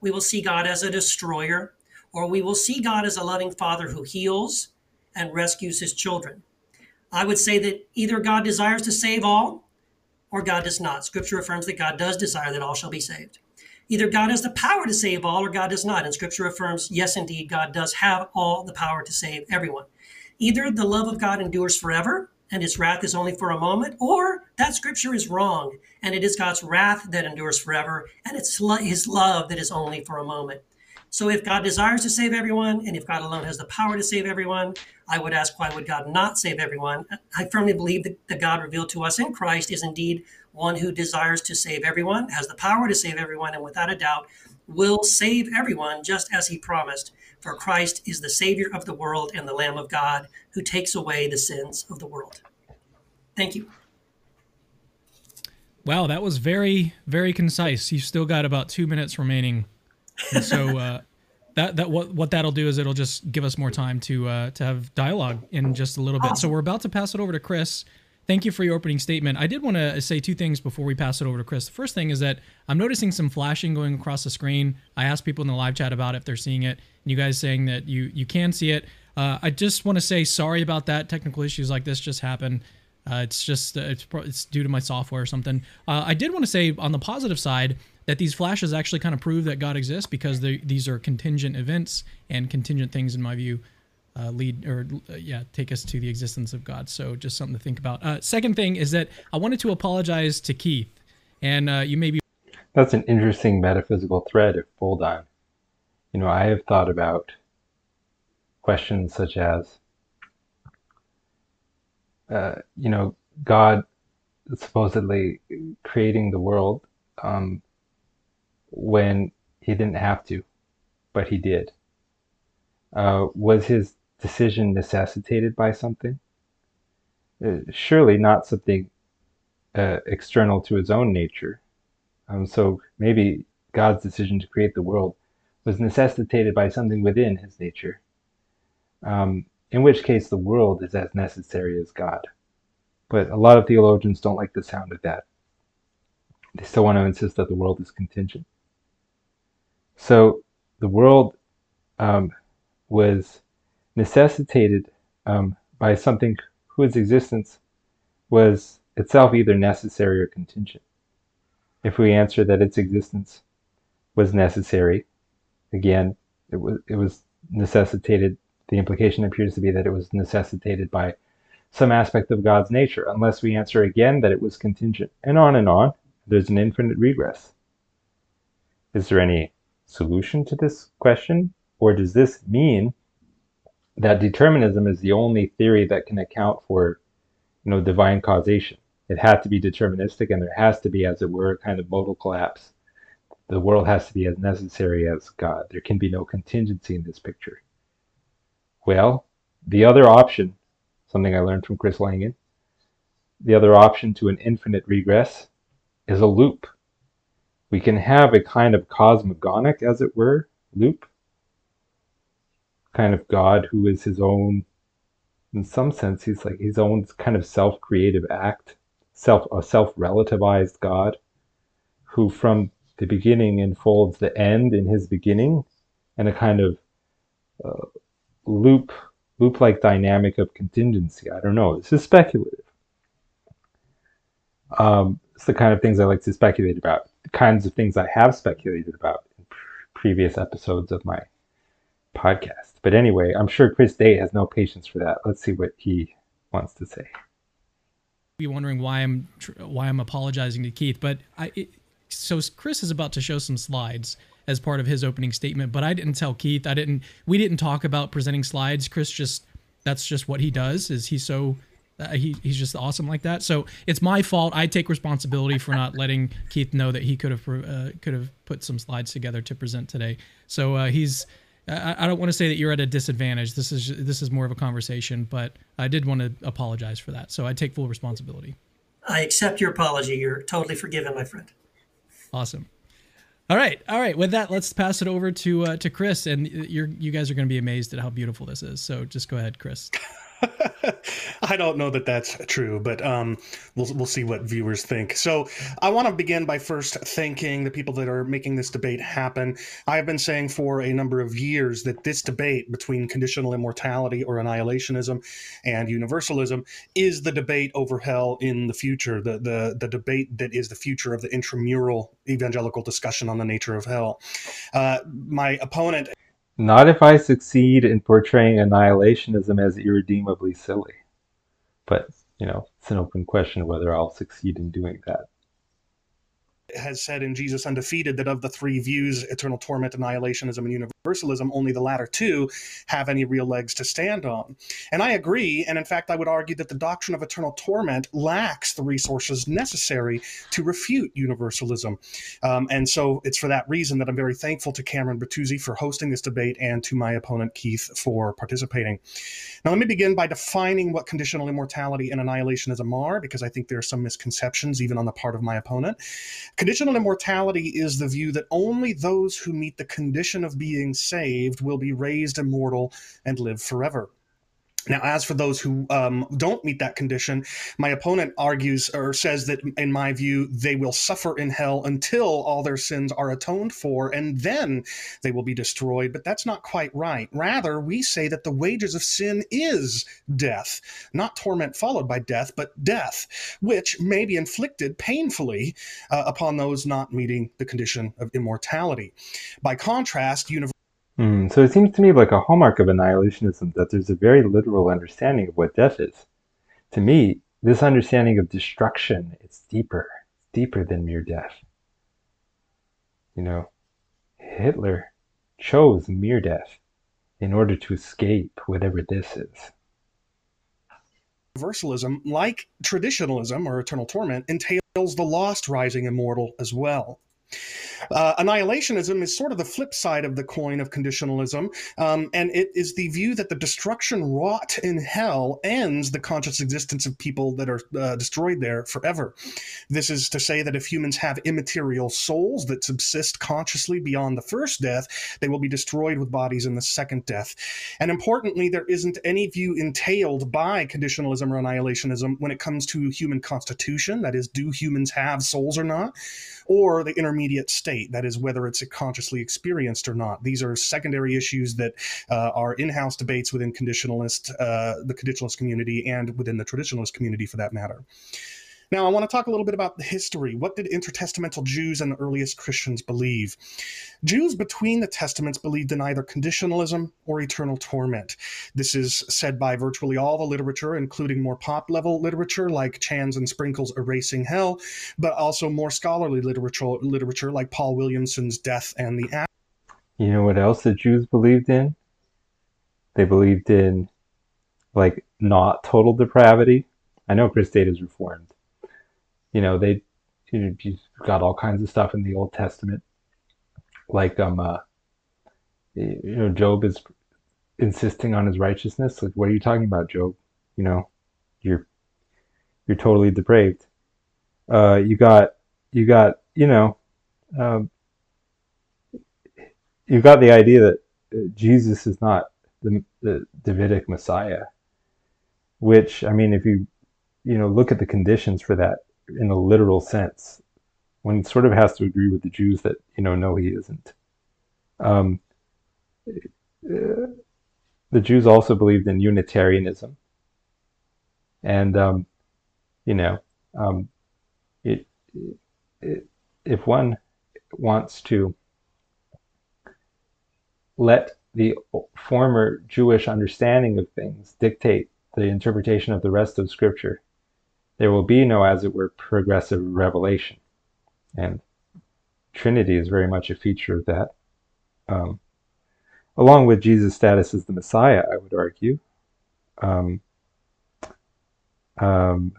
we will see God as a destroyer, or we will see God as a loving father who heals and rescues his children. I would say that either God desires to save all or God does not. Scripture affirms that God does desire that all shall be saved. Either God has the power to save all or God does not. And scripture affirms, yes, indeed, God does have all the power to save everyone. Either the love of God endures forever and his wrath is only for a moment, or that scripture is wrong and it is God's wrath that endures forever and it's his love that is only for a moment. So if God desires to save everyone and if God alone has the power to save everyone, I would ask, why would God not save everyone? I firmly believe that the God revealed to us in Christ is indeed one who desires to save everyone, has the power to save everyone, and without a doubt will save everyone just as he promised. For Christ is the Savior of the world and the Lamb of God who takes away the sins of the world. Thank you. Wow, that was very, very concise. You've still got about two minutes remaining. And so uh, that that what what that'll do is it'll just give us more time to uh, to have dialogue in just a little bit. So we're about to pass it over to Chris thank you for your opening statement. I did want to say two things before we pass it over to Chris. The first thing is that I'm noticing some flashing going across the screen. I asked people in the live chat about if they're seeing it, and you guys saying that you you can see it. Uh, I just want to say sorry about that. Technical issues like this just happen. Uh, it's just uh, it's it's due to my software or something. Uh, I did want to say on the positive side that these flashes actually kind of prove that God exists because these are contingent events and contingent things in my view uh, lead or uh, yeah take us to the existence of god so just something to think about uh, second thing is that i wanted to apologize to keith and uh, you may be. That's an interesting metaphysical thread if pulled on. You know, I have thought about questions such as, uh, you know, God supposedly creating the world um, when he didn't have to, but he did. Uh, was his decision necessitated by something? Uh, surely not something uh, external to his own nature. Um, so maybe God's decision to create the world was necessitated by something within his nature. Um, in which case, the world is as necessary as God. But a lot of theologians don't like the sound of that. They still want to insist that the world is contingent. So the world um, was necessitated um, by something whose existence was itself either necessary or contingent. If we answer that its existence was necessary, again, it was, it was necessitated, the implication appears to be that it was necessitated by some aspect of God's nature, unless we answer again that it was contingent, and on and on. There's an infinite regress. Is there any solution to this question? Or does this mean that determinism is the only theory that can account for you know divine causation? It had to be deterministic and there has to be, as it were, a kind of modal collapse. The world has to be as necessary as God. There can be no contingency in this picture. Well, the other option, something I learned from Chris Langan, the other option to an infinite regress is a loop. We can have a kind of cosmogonic, as it were, loop. Kind of God who is his own, in some sense, he's like his own kind of self creative act self a self-relativized God who from the beginning enfolds the end in his beginning and a kind of uh, loop loop like dynamic of contingency. I don't know. This is speculative. Um, it's the kind of things I like to speculate about. The kinds of things I have speculated about in previous episodes of my podcast. But anyway, I'm sure Chris Date has no patience for that. Let's see what he wants to say be wondering why I'm why I'm apologizing to Keith, but I it, so Chris is about to show some slides as part of his opening statement, but I didn't tell Keith. I didn't. We didn't talk about presenting slides. Chris just that's just what he does. Is he so uh, he he's just awesome like that. So it's my fault. I take responsibility for not letting Keith know that he could have uh, could have put some slides together to present today. So uh, he's I, I don't want to say that you're at a disadvantage. This is this is more of a conversation, but I did want to apologize for that. So I take full responsibility. I accept your apology. You're totally forgiven, my friend. Awesome. All right, all right. With that, let's pass it over to uh, to Chris, and you're you guys are going to be amazed at how beautiful this is. So just go ahead, Chris. I don't know that that's true, but um, we'll we'll see what viewers think. So I want to begin by first thanking the people that are making this debate happen. I have been saying for a number of years that this debate between conditional immortality or annihilationism and universalism is the debate over hell in the future. The the the debate that is the future of the intramural evangelical discussion on the nature of hell. Uh, my opponent not if I succeed in portraying annihilationism as irredeemably silly. But, you know, it's an open question whether I'll succeed in doing that has said in Jesus Undefeated that of the three views, eternal torment, annihilationism, and universalism, only the latter two have any real legs to stand on. And I agree. And in fact, I would argue that the doctrine of eternal torment lacks the resources necessary to refute universalism. Um, and so it's for that reason that I'm very thankful to Cameron Bertuzzi for hosting this debate and to my opponent Keith for participating. Now, let me begin by defining what conditional immortality and annihilationism are, because I think there are some misconceptions even on the part of my opponent. Conditional immortality is the view that only those who meet the condition of being saved will be raised immortal and live forever. Now, as for those who um, don't meet that condition, my opponent argues or says that, in my view, they will suffer in hell until all their sins are atoned for, and then they will be destroyed. But that's not quite right. Rather, we say that the wages of sin is death, not torment followed by death, but death, which may be inflicted painfully uh, upon those not meeting the condition of immortality. By contrast, universal Mm, so it seems to me like a hallmark of annihilationism that there's a very literal understanding of what death is. To me, this understanding of destruction, it's deeper, deeper than mere death. You know, Hitler chose mere death in order to escape whatever this is. Universalism, like traditionalism or eternal torment, entails the lost rising immortal as well. Uh, annihilationism is sort of the flip side of the coin of conditionalism, um, and it is the view that the destruction wrought in hell ends the conscious existence of people that are uh, destroyed there forever. This is to say that if humans have immaterial souls that subsist consciously beyond the first death, they will be destroyed with bodies in the second death. And importantly, there isn't any view entailed by conditionalism or annihilationism when it comes to human constitution, that is, do humans have souls or not, or the intermediate state, that is, whether it's consciously experienced or not. These are secondary issues that uh, are in-house debates within conditionalist, uh, the conditionalist community, and within the traditionalist community, for that matter. Now, I want to talk a little bit about the history. What did intertestamental Jews and the earliest Christians believe? Jews between the Testaments believed in either conditionalism or eternal torment. This is said by virtually all the literature, including more pop level literature like Chans and Sprinkle's Erasing Hell, but also more scholarly literature, literature like Paul Williamson's Death and the Act. You know what else the Jews believed in? They believed in like not total depravity. I know Chris Date is reformed, you know they you know, you've got all kinds of stuff in the Old Testament, like um uh, you know Job is insisting on his righteousness. Like, what are you talking about, Job? You know, you're you're totally depraved. Uh, you got you got you know, um, you've got the idea that uh, Jesus is not the, the Davidic Messiah, which I mean, if you you know look at the conditions for that in a literal sense, one sort of has to agree with the Jews that you know no he isn't. Um, uh, the Jews also believed in Unitarianism, and um, you know, um, it, it, if one wants to let the former Jewish understanding of things dictate the interpretation of the rest of Scripture, there will be no, as it were, progressive revelation. And Trinity is very much a feature of that. Um, along with Jesus' status as the Messiah, I would argue. Um, um,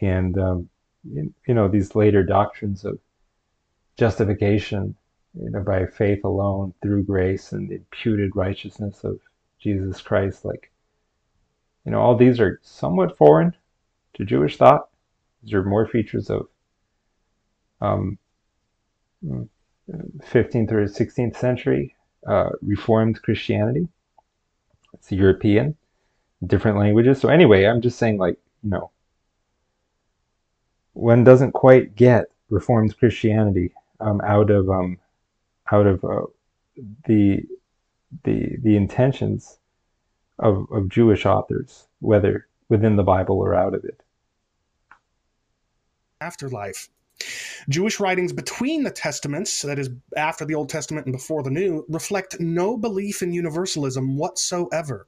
and, um, you, you know, these later doctrines of justification, you know, by faith alone, through grace and the imputed righteousness of Jesus Christ, like, you know, all these are somewhat foreign to Jewish thought. These are more features of um, 15th or 16th century uh, Reformed Christianity. It's European, different languages. So anyway, I'm just saying, like, know, one doesn't quite get Reformed Christianity um, out of um, out of uh, the the the intentions of, of Jewish authors, whether within the Bible or out of it afterlife. Jewish writings between the Testaments, that is, after the Old Testament and before the New, reflect no belief in universalism whatsoever.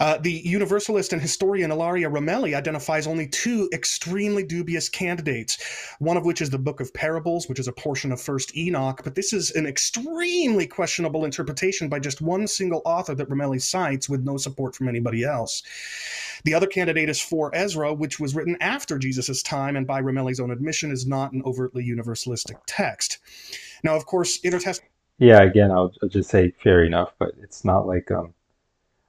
Uh, the universalist and historian Ilaria Ramelli identifies only two extremely dubious candidates, one of which is the Book of Parables, which is a portion of First Enoch, but this is an extremely questionable interpretation by just one single author that Ramelli cites with no support from anybody else. The other candidate is for Ezra, which was written after Jesus' time and by Ramelli's own admission is not an overtly universalistic text. Now, of course, intertest. Yeah, again, I'll, I'll just say fair enough, but it's not like um,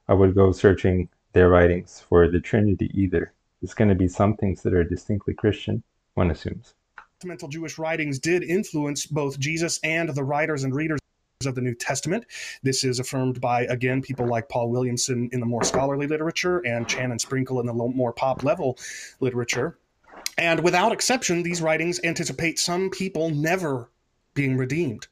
I would go searching their writings for the Trinity either. It's going to be some things that are distinctly Christian, one assumes. Testamental Jewish writings did influence both Jesus and the writers and readers of the New Testament. This is affirmed by, again, people like Paul Williamson in the more scholarly literature and and Sprinkle in the more pop level literature. And without exception, these writings anticipate some people never being redeemed,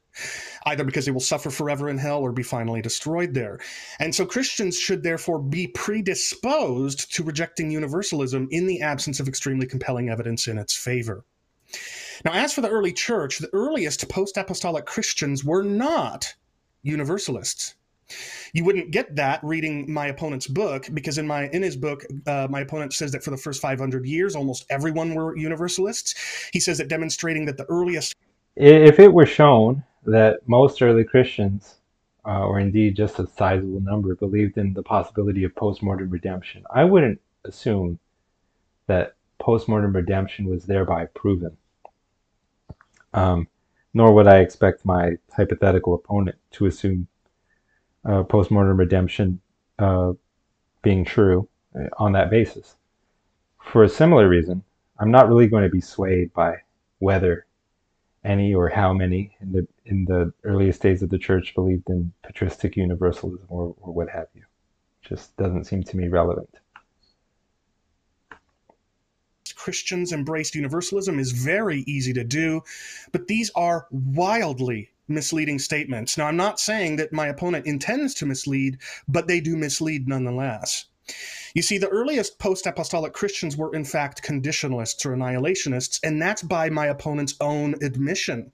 either because they will suffer forever in hell or be finally destroyed there. And so Christians should therefore be predisposed to rejecting universalism in the absence of extremely compelling evidence in its favor. Now, as for the early church, the earliest post apostolic Christians were not universalists. You wouldn't get that reading my opponent's book because in my in his book, uh, my opponent says that for the first 500 years, almost everyone were universalists. He says that demonstrating that the earliest If it were shown that most early Christians, uh, or indeed just a sizable number, believed in the possibility of postmortem redemption, I wouldn't assume that postmortem redemption was thereby proven. Um, nor would I expect my hypothetical opponent to assume uh, postmortem redemption uh, being true uh, on that basis. For a similar reason, I'm not really going to be swayed by whether any or how many in the in the earliest days of the church believed in patristic universalism or, or what have you. Just doesn't seem to me relevant. Christians embraced universalism is very easy to do, but these are wildly misleading statements. Now, I'm not saying that my opponent intends to mislead, but they do mislead nonetheless. You see, the earliest post apostolic Christians were, in fact, conditionalists or annihilationists, and that's by my opponent's own admission.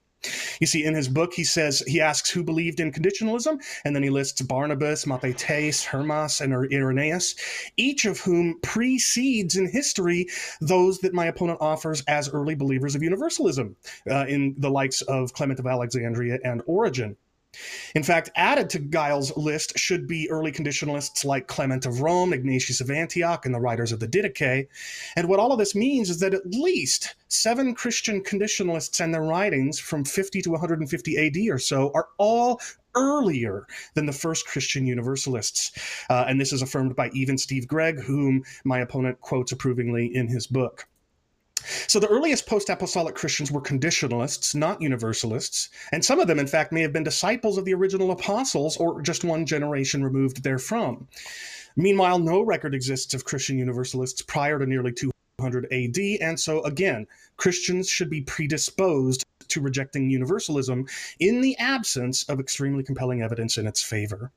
You see, in his book, he says, he asks who believed in conditionalism, and then he lists Barnabas, Mathetes, Hermas, and Irenaeus, each of whom precedes in history those that my opponent offers as early believers of universalism, uh, in the likes of Clement of Alexandria and Origen. In fact, added to Giles' list should be early conditionalists like Clement of Rome, Ignatius of Antioch, and the writers of the Didache. And what all of this means is that at least seven Christian conditionalists and their writings from 50 to 150 AD or so are all earlier than the first Christian Universalists. Uh, and this is affirmed by even Steve Gregg, whom my opponent quotes approvingly in his book. So the earliest post apostolic Christians were conditionalists, not universalists, and some of them, in fact, may have been disciples of the original apostles or just one generation removed therefrom. Meanwhile, no record exists of Christian universalists prior to nearly 200 AD, and so again, Christians should be predisposed to rejecting universalism in the absence of extremely compelling evidence in its favor.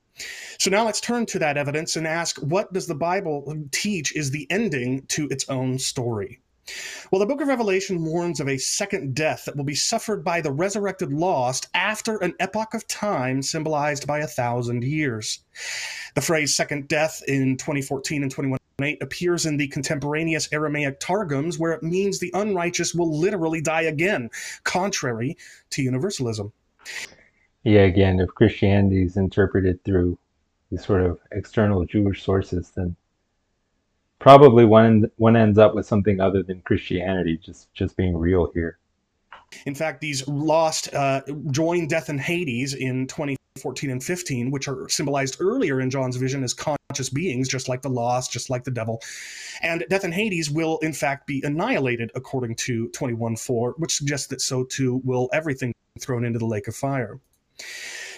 So now let's turn to that evidence and ask what does the Bible teach is the ending to its own story? Well, the book of Revelation warns of a second death that will be suffered by the resurrected lost after an epoch of time symbolized by a thousand years. The phrase second death in 2014 and 21:8 appears in the contemporaneous Aramaic Targums, where it means the unrighteous will literally die again, contrary to universalism. Yeah, again, if Christianity is interpreted through these sort of external Jewish sources, then probably one one ends up with something other than Christianity, just just being real here. In fact, these lost uh, join death and Hades in 2014 and 15, which are symbolized earlier in John's vision as conscious beings, just like the lost, just like the devil. And death and Hades will, in fact, be annihilated according to 21.4, which suggests that so too will everything thrown into the lake of fire.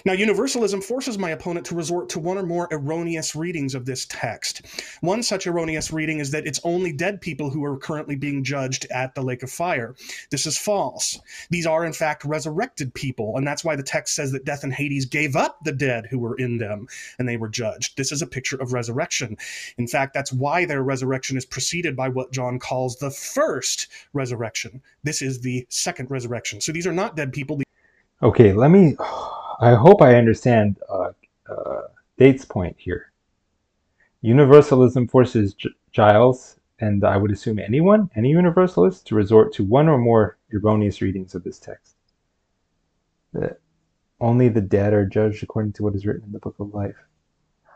Now, universalism forces my opponent to resort to one or more erroneous readings of this text. One such erroneous reading is that it's only dead people who are currently being judged at the lake of fire. This is false. These are, in fact, resurrected people, and that's why the text says that death and Hades gave up the dead who were in them and they were judged. This is a picture of resurrection. In fact, that's why their resurrection is preceded by what John calls the first resurrection. This is the second resurrection. So these are not dead people. Okay, let me. I hope I understand uh, uh, Date's point here. Universalism forces G- Giles, and I would assume anyone, any universalist, to resort to one or more erroneous readings of this text. That only the dead are judged according to what is written in the book of life.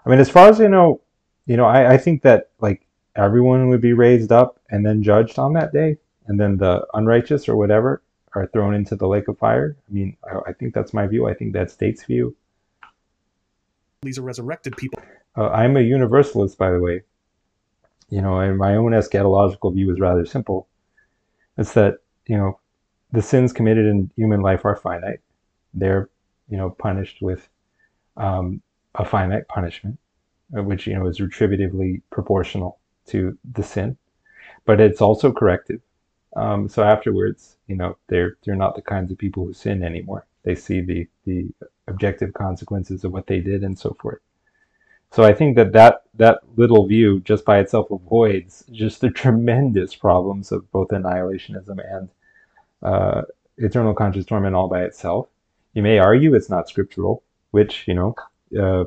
I mean, as far as I know, you know, I, I think that like everyone would be raised up and then judged on that day, and then the unrighteous or whatever are thrown into the lake of fire. I mean, I, I think that's my view. I think that's Date's view. These are resurrected people. Uh, I'm a universalist, by the way. You know, and my own eschatological view is rather simple. It's that, you know, the sins committed in human life are finite. They're, you know, punished with um, a finite punishment, uh, which, you know, is retributively proportional to the sin. But it's also corrective. Um, so afterwards, you know, they're they're not the kinds of people who sin anymore. They see the the objective consequences of what they did and so forth. So I think that that, that little view just by itself avoids just the tremendous problems of both annihilationism and uh, eternal conscious torment all by itself. You may argue it's not scriptural, which you know uh,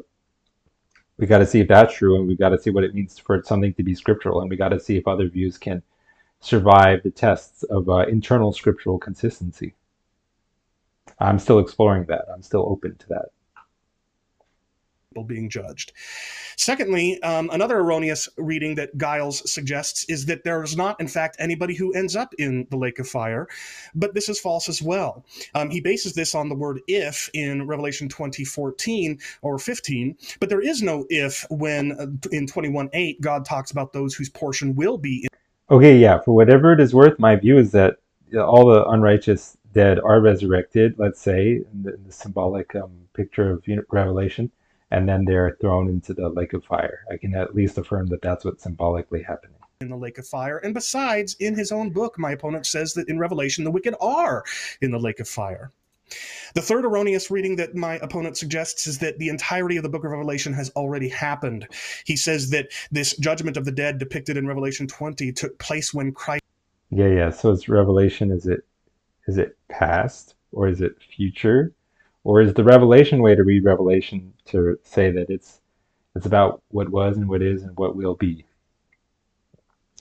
we got to see if that's true, and we got to see what it means for something to be scriptural, and we got to see if other views can survive the tests of uh, internal scriptural consistency. I'm still exploring that. I'm still open to that being judged. Secondly, um, another erroneous reading that Giles suggests is that there is not, in fact, anybody who ends up in the lake of fire, but this is false as well. Um, he bases this on the word if in Revelation 2014 or 15, but there is no if when uh, in 21.8 God talks about those whose portion will be. Okay, yeah, for whatever it is worth, my view is that all the unrighteous dead are resurrected, let's say, in the, in the symbolic um, picture of Revelation and then they're thrown into the lake of fire. I can at least affirm that that's what's symbolically happening. In the lake of fire. And besides, in his own book, my opponent says that in Revelation, the wicked are in the lake of fire. The third erroneous reading that my opponent suggests is that the entirety of the book of Revelation has already happened. He says that this judgment of the dead depicted in Revelation 20 took place when Christ. Yeah, yeah. So it's Revelation. Is it is it past or is it future? Or is the Revelation way to read Revelation to say that it's it's about what was and what is and what will be?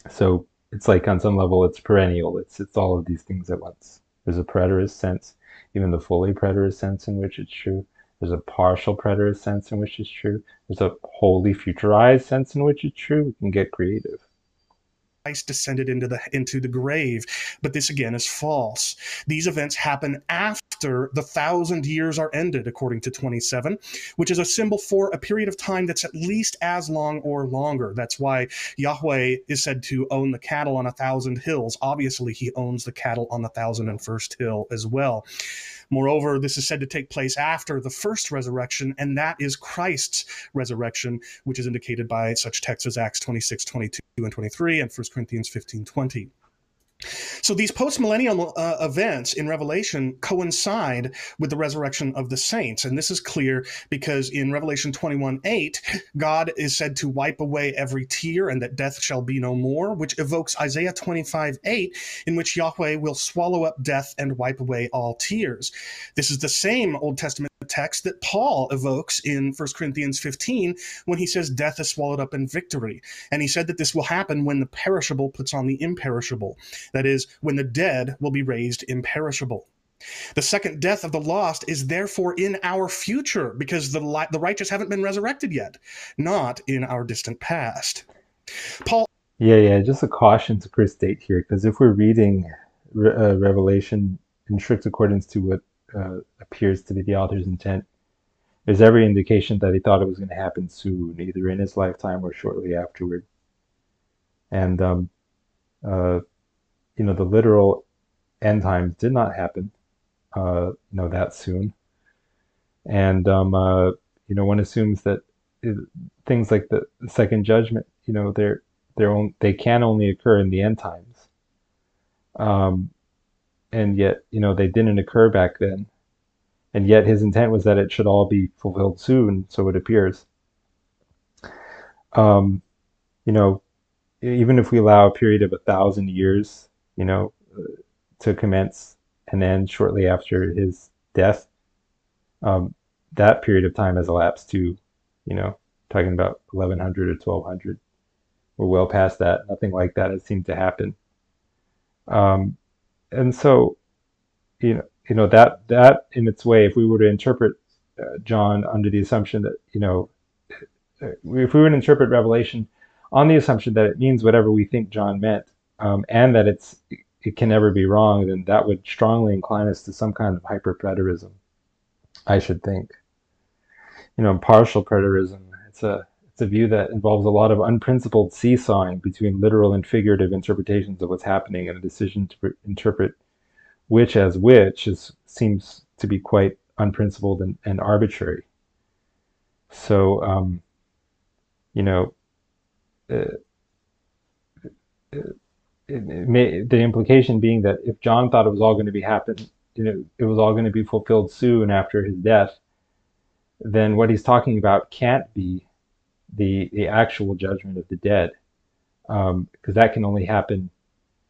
So it's like on some level it's perennial. It's it's all of these things at once. There's a preterist sense, even the fully preterist sense in which it's true. There's a partial preterist sense in which it's true. There's a wholly futurized sense in which it's true. We can get creative. Christ descended into the into the grave. But this again is false. These events happen after the thousand years are ended, according to 27, which is a symbol for a period of time that's at least as long or longer. That's why Yahweh is said to own the cattle on a thousand hills. Obviously, he owns the cattle on the thousand and first hill as well. Moreover, this is said to take place after the first resurrection, and that is Christ's resurrection, which is indicated by such texts as Acts 26, 22, and 23, and 1 Corinthians 15, 20. So these post-millennial uh, events in Revelation coincide with the resurrection of the saints, and this is clear because in Revelation 21, 8, God is said to wipe away every tear and that death shall be no more, which evokes Isaiah 25, 8, in which Yahweh will swallow up death and wipe away all tears. This is the same Old Testament text that Paul evokes in 1 Corinthians 15 when he says death is swallowed up in victory. And he said that this will happen when the perishable puts on the imperishable. That is, when the dead will be raised imperishable. The second death of the lost is therefore in our future because the, the righteous haven't been resurrected yet, not in our distant past. Paul. Yeah, yeah, just a caution to Chris Date here because if we're reading uh, Revelation in strict accordance to what uh, appears to be the author's intent, there's every indication that he thought it was going to happen soon, either in his lifetime or shortly afterward. And um, uh, you know, the literal end times did not happen, uh, you know, that soon. And, um, uh, you know, one assumes that it, things like the second judgment, you know, they're, they're on, they can only occur in the end times. Um, and yet, you know, they didn't occur back then. And yet his intent was that it should all be fulfilled soon, so it appears. Um, you know, even if we allow a period of a thousand years you know, to commence and then shortly after his death. Um, that period of time has elapsed to, you know, talking about 1100 or 1200. We're well past that. Nothing like that has seemed to happen. Um, and so, you know, you know that that in its way, if we were to interpret uh, John under the assumption that you know, uh, if we were to interpret Revelation on the assumption that it means whatever we think John meant, um, and that it's it can never be wrong, then that would strongly incline us to some kind of hyperpreterism. I should think. You know, partial preterism. It's a it's a view that involves a lot of unprincipled seesawing between literal and figurative interpretations of what's happening, and a decision to interpret which as which is seems to be quite unprincipled and, and arbitrary. So, um, you know, uh, uh, it may, the implication being that if John thought it was all going to be happen, you know, it was all going to be fulfilled soon after his death, then what he's talking about can't be the the actual judgment of the dead, because um, that can only happen,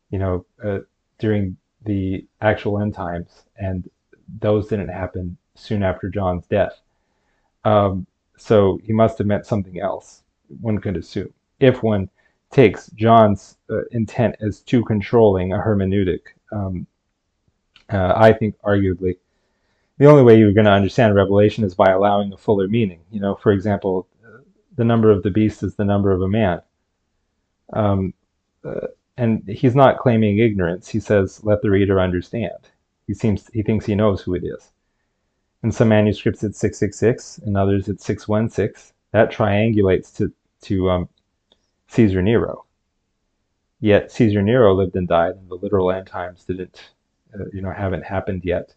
you know, uh, during the actual end times, and those didn't happen soon after John's death. Um, so he must have meant something else, one could assume, if one takes John's uh, intent as too controlling a hermeneutic. Um, uh, I think, arguably, the only way you're going to understand Revelation is by allowing a fuller meaning. You know, for example, the number of the beast is the number of a man. Um, uh, and he's not claiming ignorance. He says, "Let the reader understand." He seems he thinks he knows who it is. In some manuscripts, it's six six six. In others, it's six one six. That triangulates to to um, Caesar Nero. Yet Caesar Nero lived and died, and the literal end times didn't, uh, you know, haven't happened yet.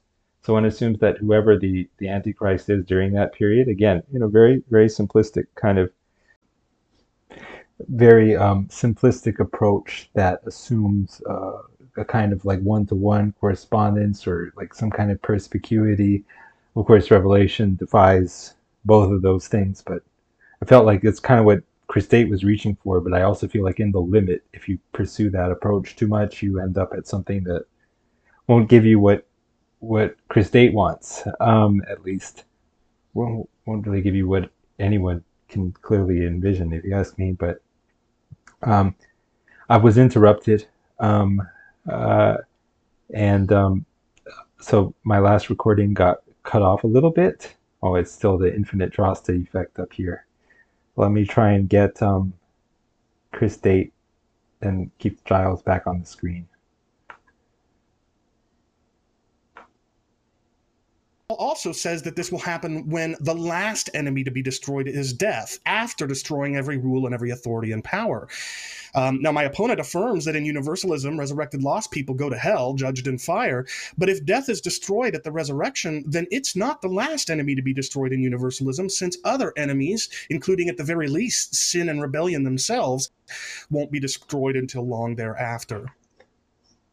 So one assumes that whoever the the Antichrist is during that period, again, you know, very very simplistic kind of very um, simplistic approach that assumes uh, a kind of like one-to-one correspondence or like some kind of perspicuity. Of course, Revelation defies both of those things, but I felt like it's kind of what Chris Date was reaching for. But I also feel like in the limit, if you pursue that approach too much, you end up at something that won't give you what what Chris Date wants, um, at least. Won't won't really give you what anyone can clearly envision, if you ask me. But um, I was interrupted, um, uh, and um, so my last recording got cut off a little bit. Oh, it's still the infinite Droste effect up here. Let me try and get um, Chris Date and Keith Giles back on the screen. Also says that this will happen when the last enemy to be destroyed is death, after destroying every rule and every authority and power. Um, now, my opponent affirms that in universalism, resurrected lost people go to hell, judged in fire. But if death is destroyed at the resurrection, then it's not the last enemy to be destroyed in universalism, since other enemies, including at the very least sin and rebellion themselves, won't be destroyed until long thereafter.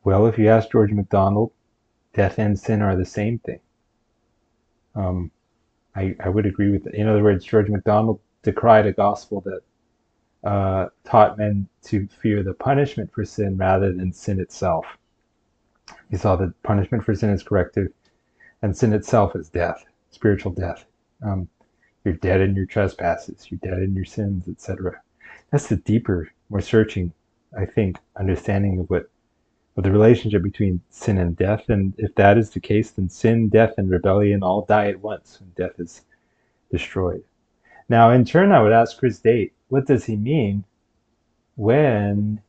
Well, if you ask George MacDonald, death and sin are the same thing. Um, I, I would agree with that. In other words, George MacDonald decried a gospel that uh, taught men to fear the punishment for sin rather than sin itself. He saw that punishment for sin is corrective, and sin itself is death, spiritual death. Um, you're dead in your trespasses, you're dead in your sins, etc. That's the deeper, more searching, I think, understanding of what of the relationship between sin and death. And if that is the case, then sin, death, and rebellion all die at once when death is destroyed. Now, in turn, I would ask Chris Date, what does he mean when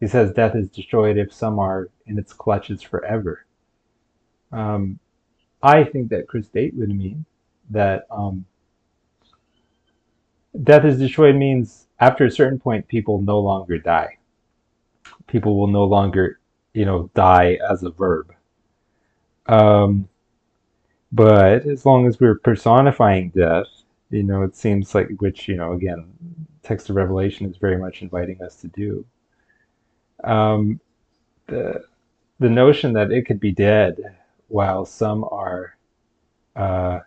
he says death is destroyed if some are in its clutches forever? Um, I think that Chris Date would mean that um, death is destroyed means after a certain point, people no longer die. People will no longer you know, die as a verb. Um, but as long as we're personifying death, you know, it seems like, which, you know, again, text of Revelation is very much inviting us to do. Um, the, the notion that it could be dead while some are, uh,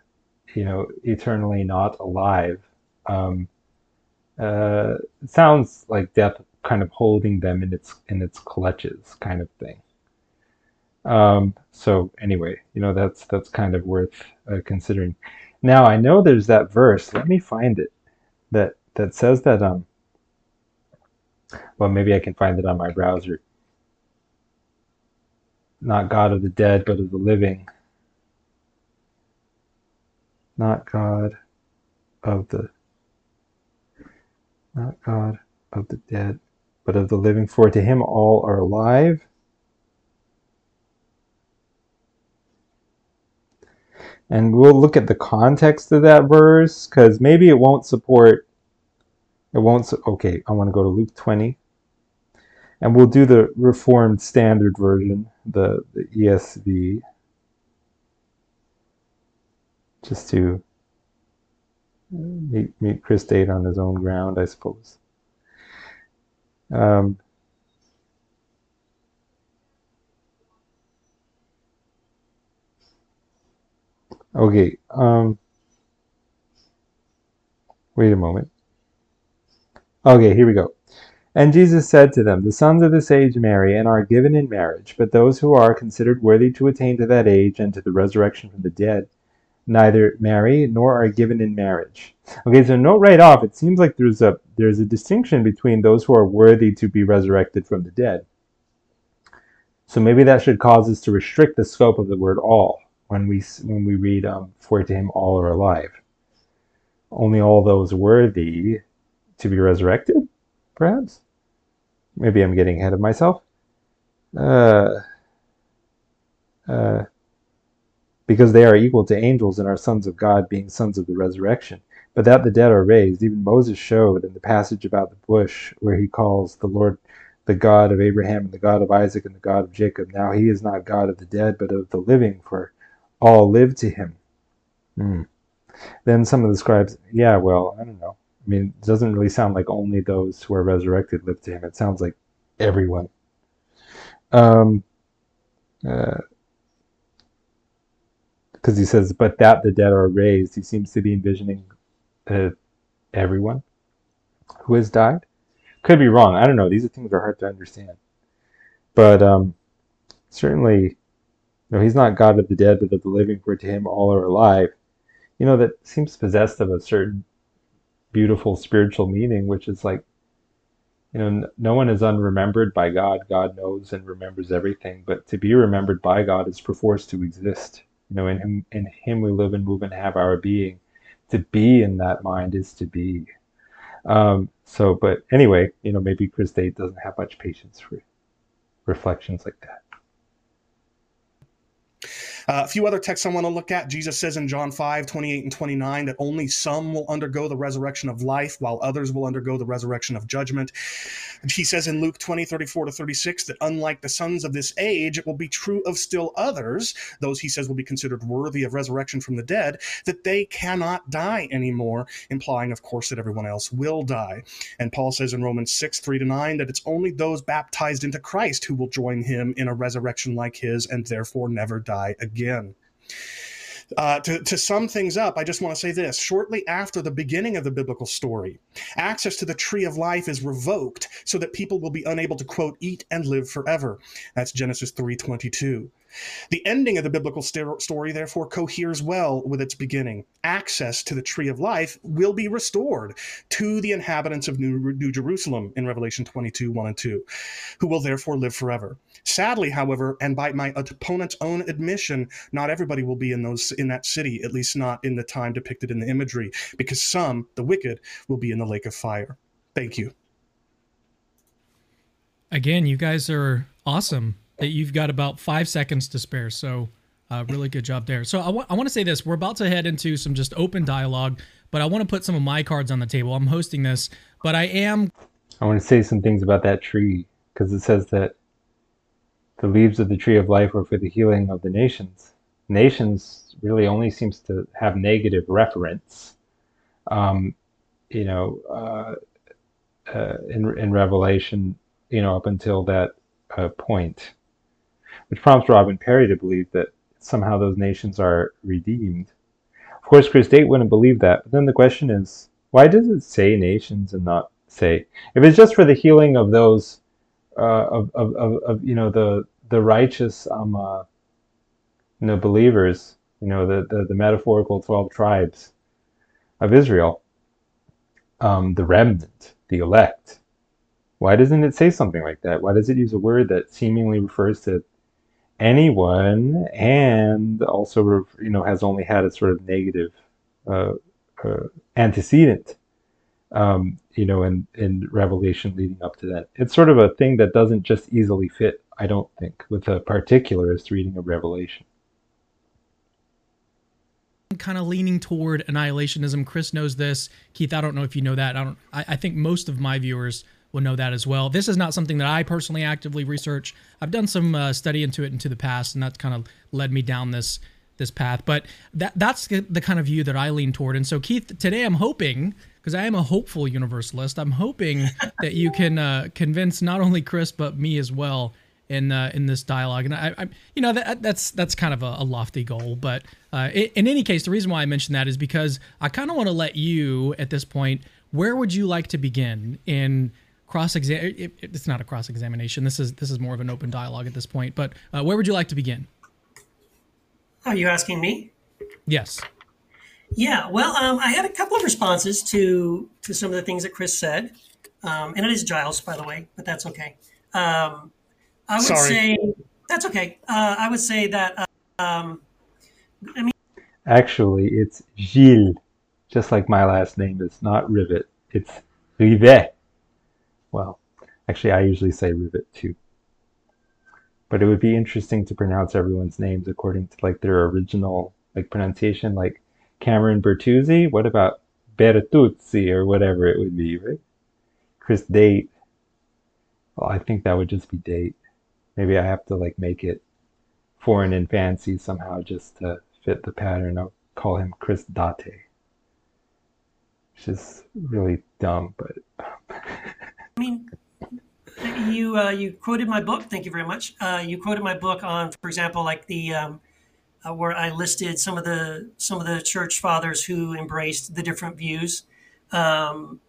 you know, eternally not alive, um, uh, sounds like death kind of holding them in its in its clutches, kind of thing. Um, so anyway, you know that's that's kind of worth uh, considering. Now I know there's that verse. Let me find it. That that says that um. Well, maybe I can find it on my browser. Not God of the dead, but of the living. Not God of the. Not God of the dead, but of the living, for to him all are alive. And we'll look at the context of that verse because maybe it won't support. It won't. Su- okay, I want to go to Luke 20. And we'll do the Reformed Standard Version, the, the ESV, just to meet, meet Chris Date on his own ground, I suppose. Um, okay. Um, wait a moment. Okay, here we go. And Jesus said to them, The sons of this age marry and are given in marriage, but those who are considered worthy to attain to that age and to the resurrection from the dead neither marry nor are given in marriage. Okay, so note right off, it seems like there's a there's a distinction between those who are worthy to be resurrected from the dead. So maybe that should cause us to restrict the scope of the word all when we when we read um, for to him all are alive. Only all those worthy to be resurrected, perhaps. Maybe I'm getting ahead of myself. Uh, uh, because they are equal to angels and are sons of God, being sons of the resurrection. But that the dead are raised, even Moses showed in the passage about the bush, where he calls the Lord the God of Abraham and the God of Isaac and the God of Jacob. Now he is not God of the dead, but of the living, for all live to him. Hmm. Then some of the scribes, yeah, well, I don't know. I mean, it doesn't really sound like only those who are resurrected live to him. It sounds like everyone. Um, uh, because he says, but that the dead are raised. He seems to be envisioning uh, everyone who has died. Could be wrong. I don't know. These are things that are hard to understand. But um, certainly, no, he's not God of the dead, but of the living, for to him all are alive. You know, that seems possessed of a certain beautiful spiritual meaning, which is like, you know, no one is unremembered by God. God knows and remembers everything. But to be remembered by God is perforce to exist. You know, in him, in him we live and move and have our being. To be in that mind is to be. Um, so, but anyway, you know, maybe Chris Date doesn't have much patience for reflections like that. Uh, a few other texts I want to look at. Jesus says in John 5, 28 and 29 that only some will undergo the resurrection of life, while others will undergo the resurrection of judgment. He says in Luke 20, 34 to 36 that unlike the sons of this age, it will be true of still others, those he says will be considered worthy of resurrection from the dead, that they cannot die anymore, implying, of course, that everyone else will die. And Paul says in Romans 6, 3 to 9 that it's only those baptized into Christ who will join him in a resurrection like his and therefore never die again again. Uh, to, to sum things up, I just want to say this. Shortly after the beginning of the biblical story, access to the tree of life is revoked so that people will be unable to, quote, eat and live forever. That's Genesis 3.22. The ending of the biblical story, therefore, coheres well with its beginning. Access to the tree of life will be restored to the inhabitants of New, New Jerusalem in Revelation 22 1 and 2, who will therefore live forever. Sadly, however, and by my opponent's own admission, not everybody will be in those in that city, at least not in the time depicted in the imagery, because some, the wicked, will be in the lake of fire. Thank you. Again, you guys are awesome that you've got about five seconds to spare. So, uh, really good job there. So, I, I want to say this we're about to head into some just open dialogue, but I want to put some of my cards on the table. I'm hosting this, but I am. I want to say some things about that tree because it says that the leaves of the tree of life are for the healing of the nations. Nations really only seems to have negative reference. Um, you know, uh, uh, in in Revelation, you know, up until that uh, point which prompts Robin Perry to believe that somehow those nations are redeemed. Of course, Chris Date wouldn't believe that, but then the question is, why does it say nations and not say? If it's just for the healing of those, uh, of, of, of, of, you know, the the righteous, um, uh, you know, believers, you know, the, the, the metaphorical 12 tribes of Israel, um, the remnant, the elect, why doesn't it say something like that? Why does it use a word that seemingly refers to anyone and also you know has only had a sort of negative uh, uh, antecedent um, you know in in revelation leading up to that. It's sort of a thing that doesn't just easily fit i don't think with a particularist reading of revelation. Kind of leaning toward annihilationism. Chris knows this. Keith i don't know if you know that. I don't i, I think most of my viewers will know that as well. This is not something that I personally actively research. I've done some uh, study into it into the past, and that's kind of led me down this this path. But that that's the kind of view that I lean toward. And so, Keith, today I'm hoping because I am a hopeful universalist. I'm hoping that you can uh, convince not only Chris but me as well in uh, in this dialogue. And I, I you know, that, that's that's kind of a, a lofty goal. But uh, in any case, the reason why I mention that is because I kind of want to let you at this point. Where would you like to begin in cross exam it, it's not a cross examination this is this is more of an open dialogue at this point but uh, where would you like to begin are you asking me Yes. Yeah, well, um, I had a couple of responses to to some of the things that Chris said, um, and it is Giles, by the way, but that's okay. Um, I would Sorry. say that's okay. Uh, I would say that uh, um, I mean, Actually, it's Gilles, just like my last name is not Rivet. It's Rivet. Well, actually, I usually say Rivet too. But it would be interesting to pronounce everyone's names according to like their original like pronunciation. Like Cameron Bertuzzi. What about Bertuzzi or whatever it would be, right? Chris Date. Well, I think that would just be Date. Maybe I have to like make it foreign and fancy somehow just to fit the pattern. I'll call him Chris Date. Which is really dumb, but I mean, you uh, you quoted my book. Thank you very much. Uh, you quoted my book on, for example, like the um, uh, where I listed some of the some of the church fathers who embraced the different views. Um,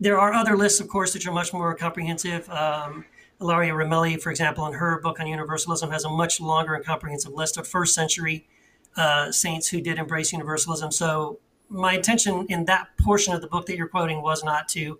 there are other lists, of course, that are much more comprehensive. Um, Ilaria Ramelli, for example, in her book on universalism, has a much longer and comprehensive list of first century uh, saints who did embrace universalism. So my intention in that portion of the book that you're quoting was not to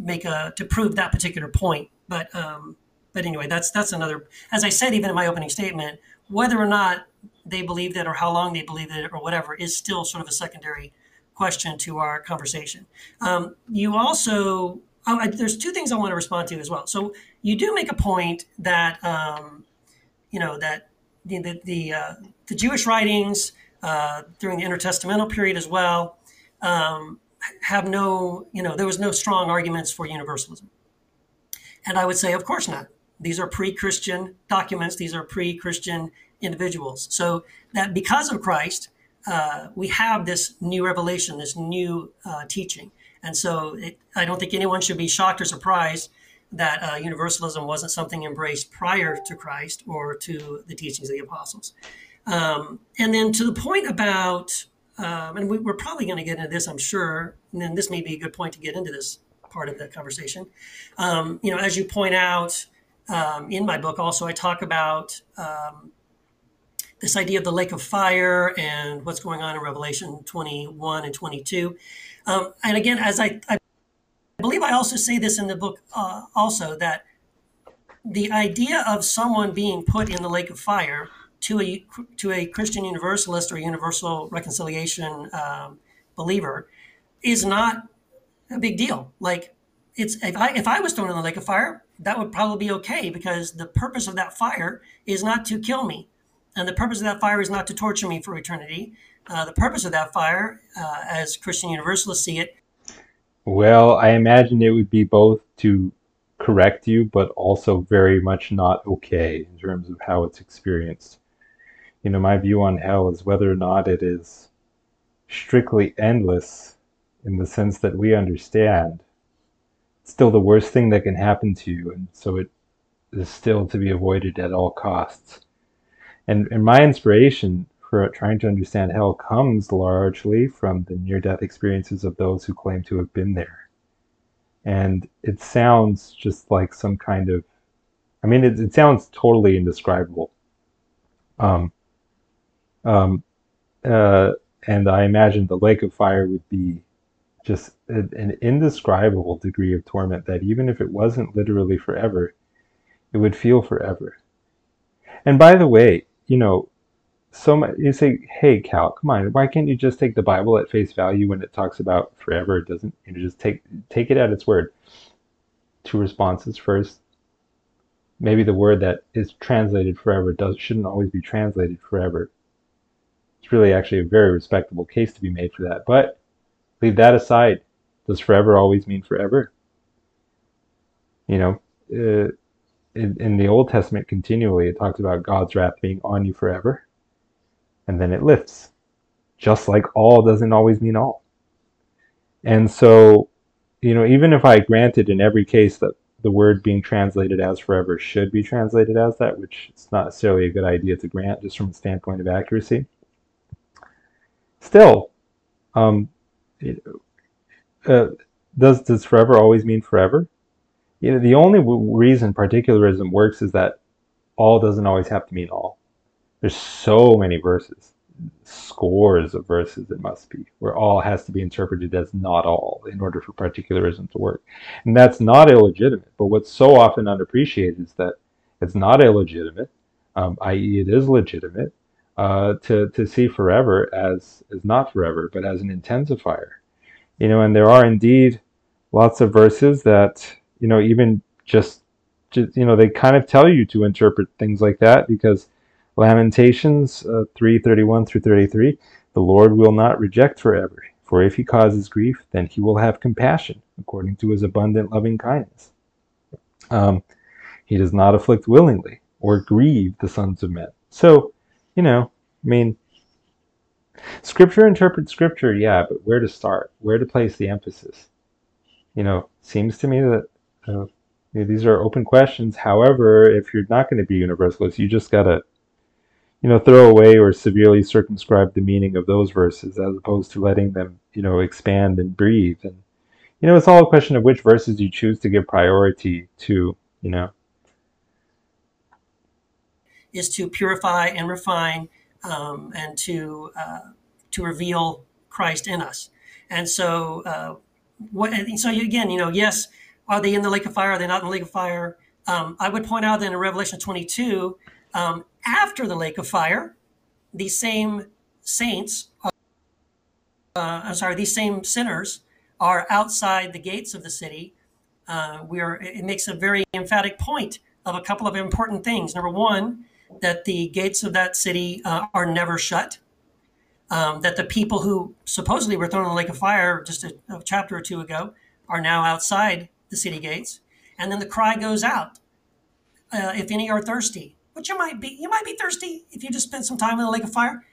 make a to prove that particular point, but um, but anyway, that's that's another. As I said, even in my opening statement, whether or not they believed it or how long they believed it or whatever is still sort of a secondary question to our conversation. Um, you also oh, I, there's two things I want to respond to as well. So you do make a point that um, you know that the the the, uh, the Jewish writings uh, during the intertestamental period as well um, have no you know there was no strong arguments for universalism, and I would say of course not. These are pre-Christian documents. These are pre-Christian individuals. So that because of Christ, uh, we have this new revelation, this new uh, teaching. And so it, I don't think anyone should be shocked or surprised that uh, universalism wasn't something embraced prior to Christ or to the teachings of the apostles. Um, and then to the point about, um, and we, we're probably going to get into this, I'm sure, and then this may be a good point to get into this part of the conversation. Um, you know, as you point out um, in my book, also, I talk about um, this idea of the lake of fire and what's going on in Revelation 21 and 22. Um, and again, as I, I believe I also say this in the book, uh, also that the idea of someone being put in the lake of fire to a to a Christian universalist or universal reconciliation um, believer is not a big deal. Like it's if I if I was thrown in the lake of fire, that would probably be okay because the purpose of that fire is not to kill me, and the purpose of that fire is not to torture me for eternity. Uh, the purpose of that fire, uh, as Christian Universalists see it, well, I imagine it would be both to correct you, but also very much not okay in terms of how it's experienced. You know, my view on hell is whether or not it is strictly endless in the sense that we understand. It's still the worst thing that can happen to you, and so it is still to be avoided at all costs. And, and my inspiration for trying to understand hell comes largely from the near death experiences of those who claim to have been there. And it sounds just like some kind of, I mean, it, it sounds totally indescribable. Um, um, uh, and I imagine the lake of fire would be just an indescribable degree of torment that even if it wasn't literally forever, it would feel forever. And by the way, you know, so much, you say, hey, Cal, come on, why can't you just take the Bible at face value when it talks about forever? It doesn't, you know, just take take it at its word. Two responses. First, maybe the word that is translated forever does shouldn't always be translated forever. Really actually a very respectable case to be made for that. But leave that aside. Does forever always mean forever? You know, uh, in, in the Old Testament, continually it talks about God's wrath being on you forever and then it lifts. Just like all doesn't always mean all. And so, you know, even if I granted in every case that the word being translated as forever should be translated as that, which it's not necessarily a good idea to grant just from a standpoint of accuracy, still, um, uh, does does forever always mean forever? You know, the only reason particularism works is that all doesn't always have to mean all. There's so many verses, scores of verses it must be, where all has to be interpreted as not all in order for particularism to work. And that's not illegitimate. But what's so often unappreciated is that it's not illegitimate, um, i.e., it is legitimate, uh, to, to see forever as, as not forever, but as an intensifier. You know, and there are indeed lots of verses that, you know, even just, just you know, they kind of tell you to interpret things like that because Lamentations uh, 3 31 through 33 The Lord will not reject forever, for if he causes grief, then he will have compassion, according to his abundant loving kindness. Um, he does not afflict willingly or grieve the sons of men. So, you know, I mean, Scripture interprets Scripture, yeah, but where to start? Where to place the emphasis? You know, seems to me that uh, these are open questions. However, if you're not going to be universalist, you just got to you know, throw away or severely circumscribe the meaning of those verses as opposed to letting them, you know, expand and breathe. And, you know, it's all a question of which verses you choose to give priority to, you know. Is to purify and refine um, and to uh, to reveal Christ in us. And so, uh, what? And so again, you know, yes, are they in the lake of fire? Are they not in the lake of fire? Um, I would point out that in Revelation 22, um, after the lake of fire, these same saints, uh, I'm sorry, these same sinners are outside the gates of the city. Uh, we are. It makes a very emphatic point of a couple of important things. Number one, that the gates of that city uh, are never shut. Um, that the people who supposedly were thrown in the lake of fire just a, a chapter or two ago are now outside the city gates. And then the cry goes out: uh, "If any are thirsty, but you might be you might be thirsty if you just spent some time in the lake of fire.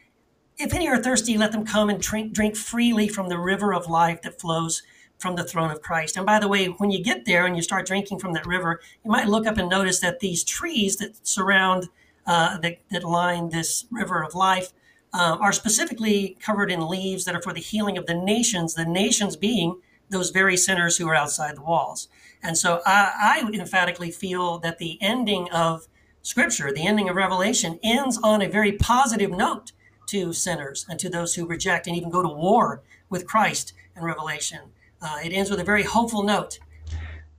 If any are thirsty, let them come and drink, drink freely from the river of life that flows from the throne of Christ. And by the way, when you get there and you start drinking from that river, you might look up and notice that these trees that surround uh, that, that line this river of life uh, are specifically covered in leaves that are for the healing of the nations. The nations being those very sinners who are outside the walls. And so I, I emphatically feel that the ending of Scripture, the ending of Revelation, ends on a very positive note to sinners and to those who reject and even go to war with Christ in Revelation. Uh, it ends with a very hopeful note.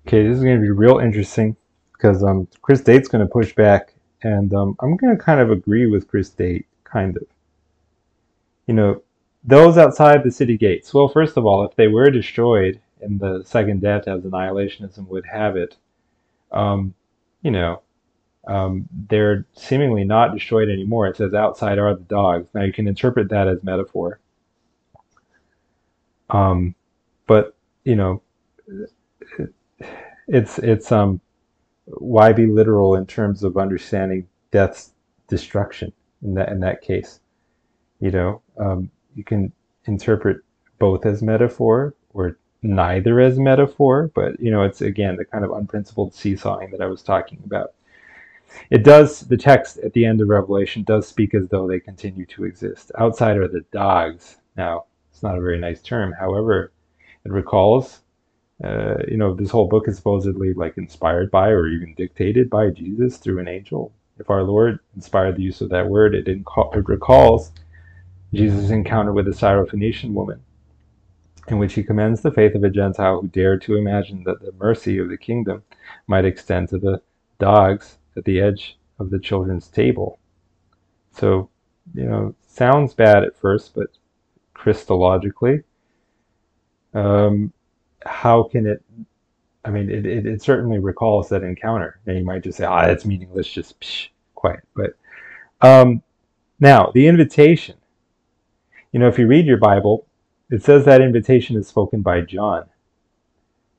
Okay, this is going to be real interesting because um, Chris Date's going to push back, and um, I'm going to kind of agree with Chris Date, kind of. You know, those outside the city gates. Well, first of all, if they were destroyed in the second death, as annihilationism would have it, um, you know, um, they're seemingly not destroyed anymore. It says outside are the dogs. Now you can interpret that as metaphor. Um, but you know, it's it's um, why be literal in terms of understanding death's destruction in that in that case? You know, um, you can interpret both as metaphor or neither as metaphor, but you know, it's again the kind of unprincipled seesawing that I was talking about. It does the text at the end of revelation does speak as though they continue to exist. Outside are the dogs. Now it's not a very nice term. However it recalls uh, you know this whole book is supposedly like inspired by or even dictated by jesus through an angel if our lord inspired the use of that word it, it recalls jesus' encounter with a syrophoenician woman in which he commends the faith of a gentile who dared to imagine that the mercy of the kingdom might extend to the dogs at the edge of the children's table. So, you know, sounds bad at first, but Christologically, um, how can it? I mean, it, it, it, certainly recalls that encounter. And you might just say, ah, that's meaningless, just psh, quiet. But um, now, the invitation. You know, if you read your Bible, it says that invitation is spoken by John.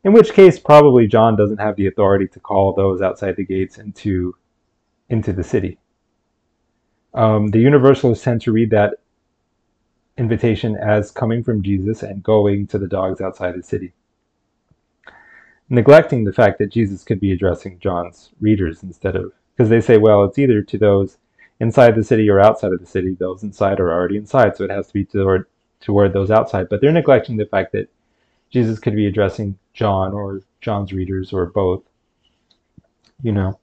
In which case, probably John doesn't have the authority to call those outside the gates into, into the city. Um, the Universalists tend to read that invitation as coming from Jesus and going to the dogs outside the city, neglecting the fact that Jesus could be addressing John's readers instead of, because they say, well, it's either to those inside the city or outside of the city. Those inside are already inside, so it has to be toward, toward those outside. But they're neglecting the fact that Jesus could be addressing John or John's readers or both. You know.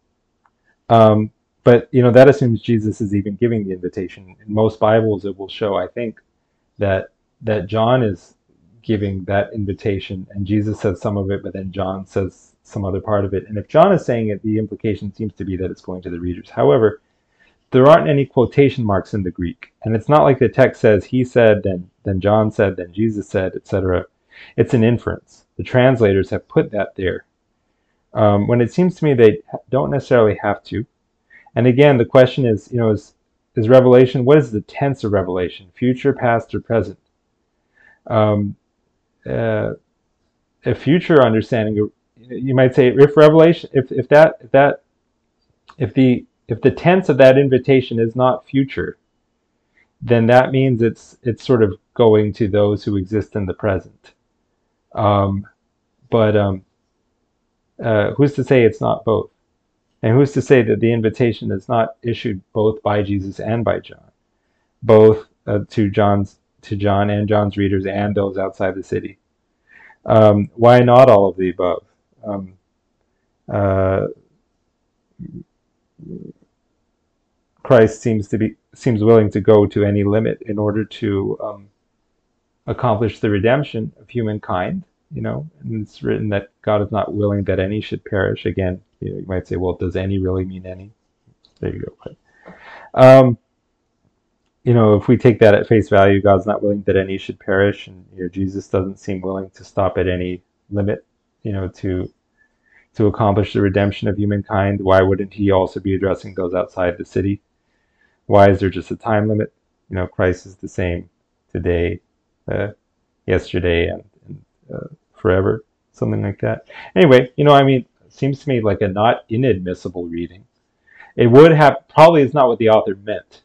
Um, but you know that assumes Jesus is even giving the invitation. In most Bibles, it will show, I think, that that John is giving that invitation, and Jesus says some of it, but then John says some other part of it. And if John is saying it, the implication seems to be that it's going to the readers. However, there aren't any quotation marks in the Greek, and it's not like the text says he said, then then John said, then Jesus said, etc. It's an inference. The translators have put that there. Um, when it seems to me they don't necessarily have to. And again, the question is, you know, is is revelation? What is the tense of revelation? Future, past, or present? Um, uh, a future understanding, you might say, if revelation, if if that if that if the if the tense of that invitation is not future, then that means it's it's sort of going to those who exist in the present. Um, but um, uh, who's to say it's not both? And who's to say that the invitation is not issued both by Jesus and by John, both uh, to John's to John and John's readers and those outside the city? Um, why not all of the above? Um, uh, Christ seems to be seems willing to go to any limit in order to um, accomplish the redemption of humankind. You know, and it's written that God is not willing that any should perish. Again, you, know, you might say, well, does any really mean any? There you go. But, um, you know, if we take that at face value, God's not willing that any should perish, and you know, Jesus doesn't seem willing to stop at any limit. You know, to to accomplish the redemption of humankind. Why wouldn't He also be addressing those outside the city? Why is there just a time limit? You know, Christ is the same today, uh, yesterday, and, and uh, forever, something like that. Anyway, you know, I mean, seems to me like a not inadmissible reading. It would have probably is not what the author meant,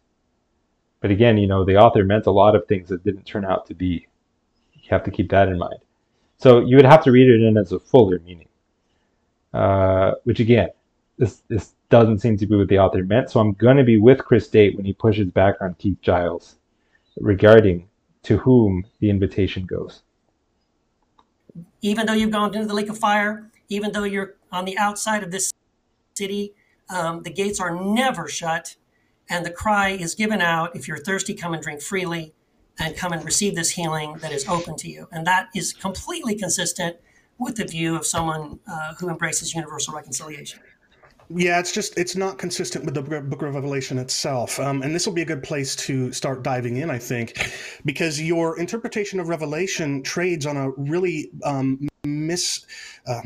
but again, you know, the author meant a lot of things that didn't turn out to be. You have to keep that in mind. So you would have to read it in as a fuller meaning, uh, which again, this this doesn't seem to be what the author meant. So I'm going to be with Chris Date when he pushes back on Keith Giles regarding to whom the invitation goes. Even though you've gone into the lake of fire, even though you're on the outside of this city, um, the gates are never shut, and the cry is given out if you're thirsty, come and drink freely, and come and receive this healing that is open to you. And that is completely consistent with the view of someone uh, who embraces universal reconciliation. Yeah, it's just it's not consistent with the Book of Revelation itself, um, and this will be a good place to start diving in, I think, because your interpretation of Revelation trades on a really um, mis uh,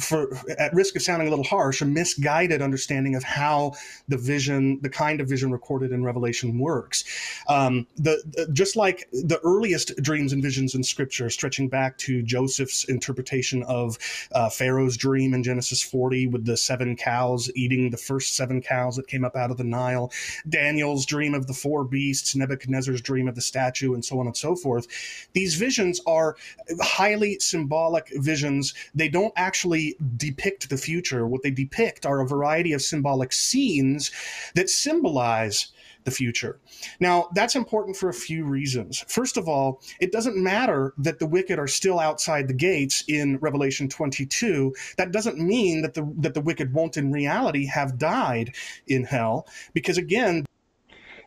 for at risk of sounding a little harsh a misguided understanding of how the vision the kind of vision recorded in revelation works. Um, the, the, just like the earliest dreams and visions in scripture stretching back to joseph's interpretation of uh, pharaoh's dream in genesis 40 with the seven cows eating the first seven cows that came up out of the nile daniel's dream of the four beasts nebuchadnezzar's dream of the statue and so on and so forth. These visions are highly symbolic visions. They don't actually depict the future. What they depict are a variety of symbolic scenes that symbolize the future. Now, that's important for a few reasons. First of all, it doesn't matter that the wicked are still outside the gates in Revelation 22. That doesn't mean that the that the wicked won't in reality have died in hell because again,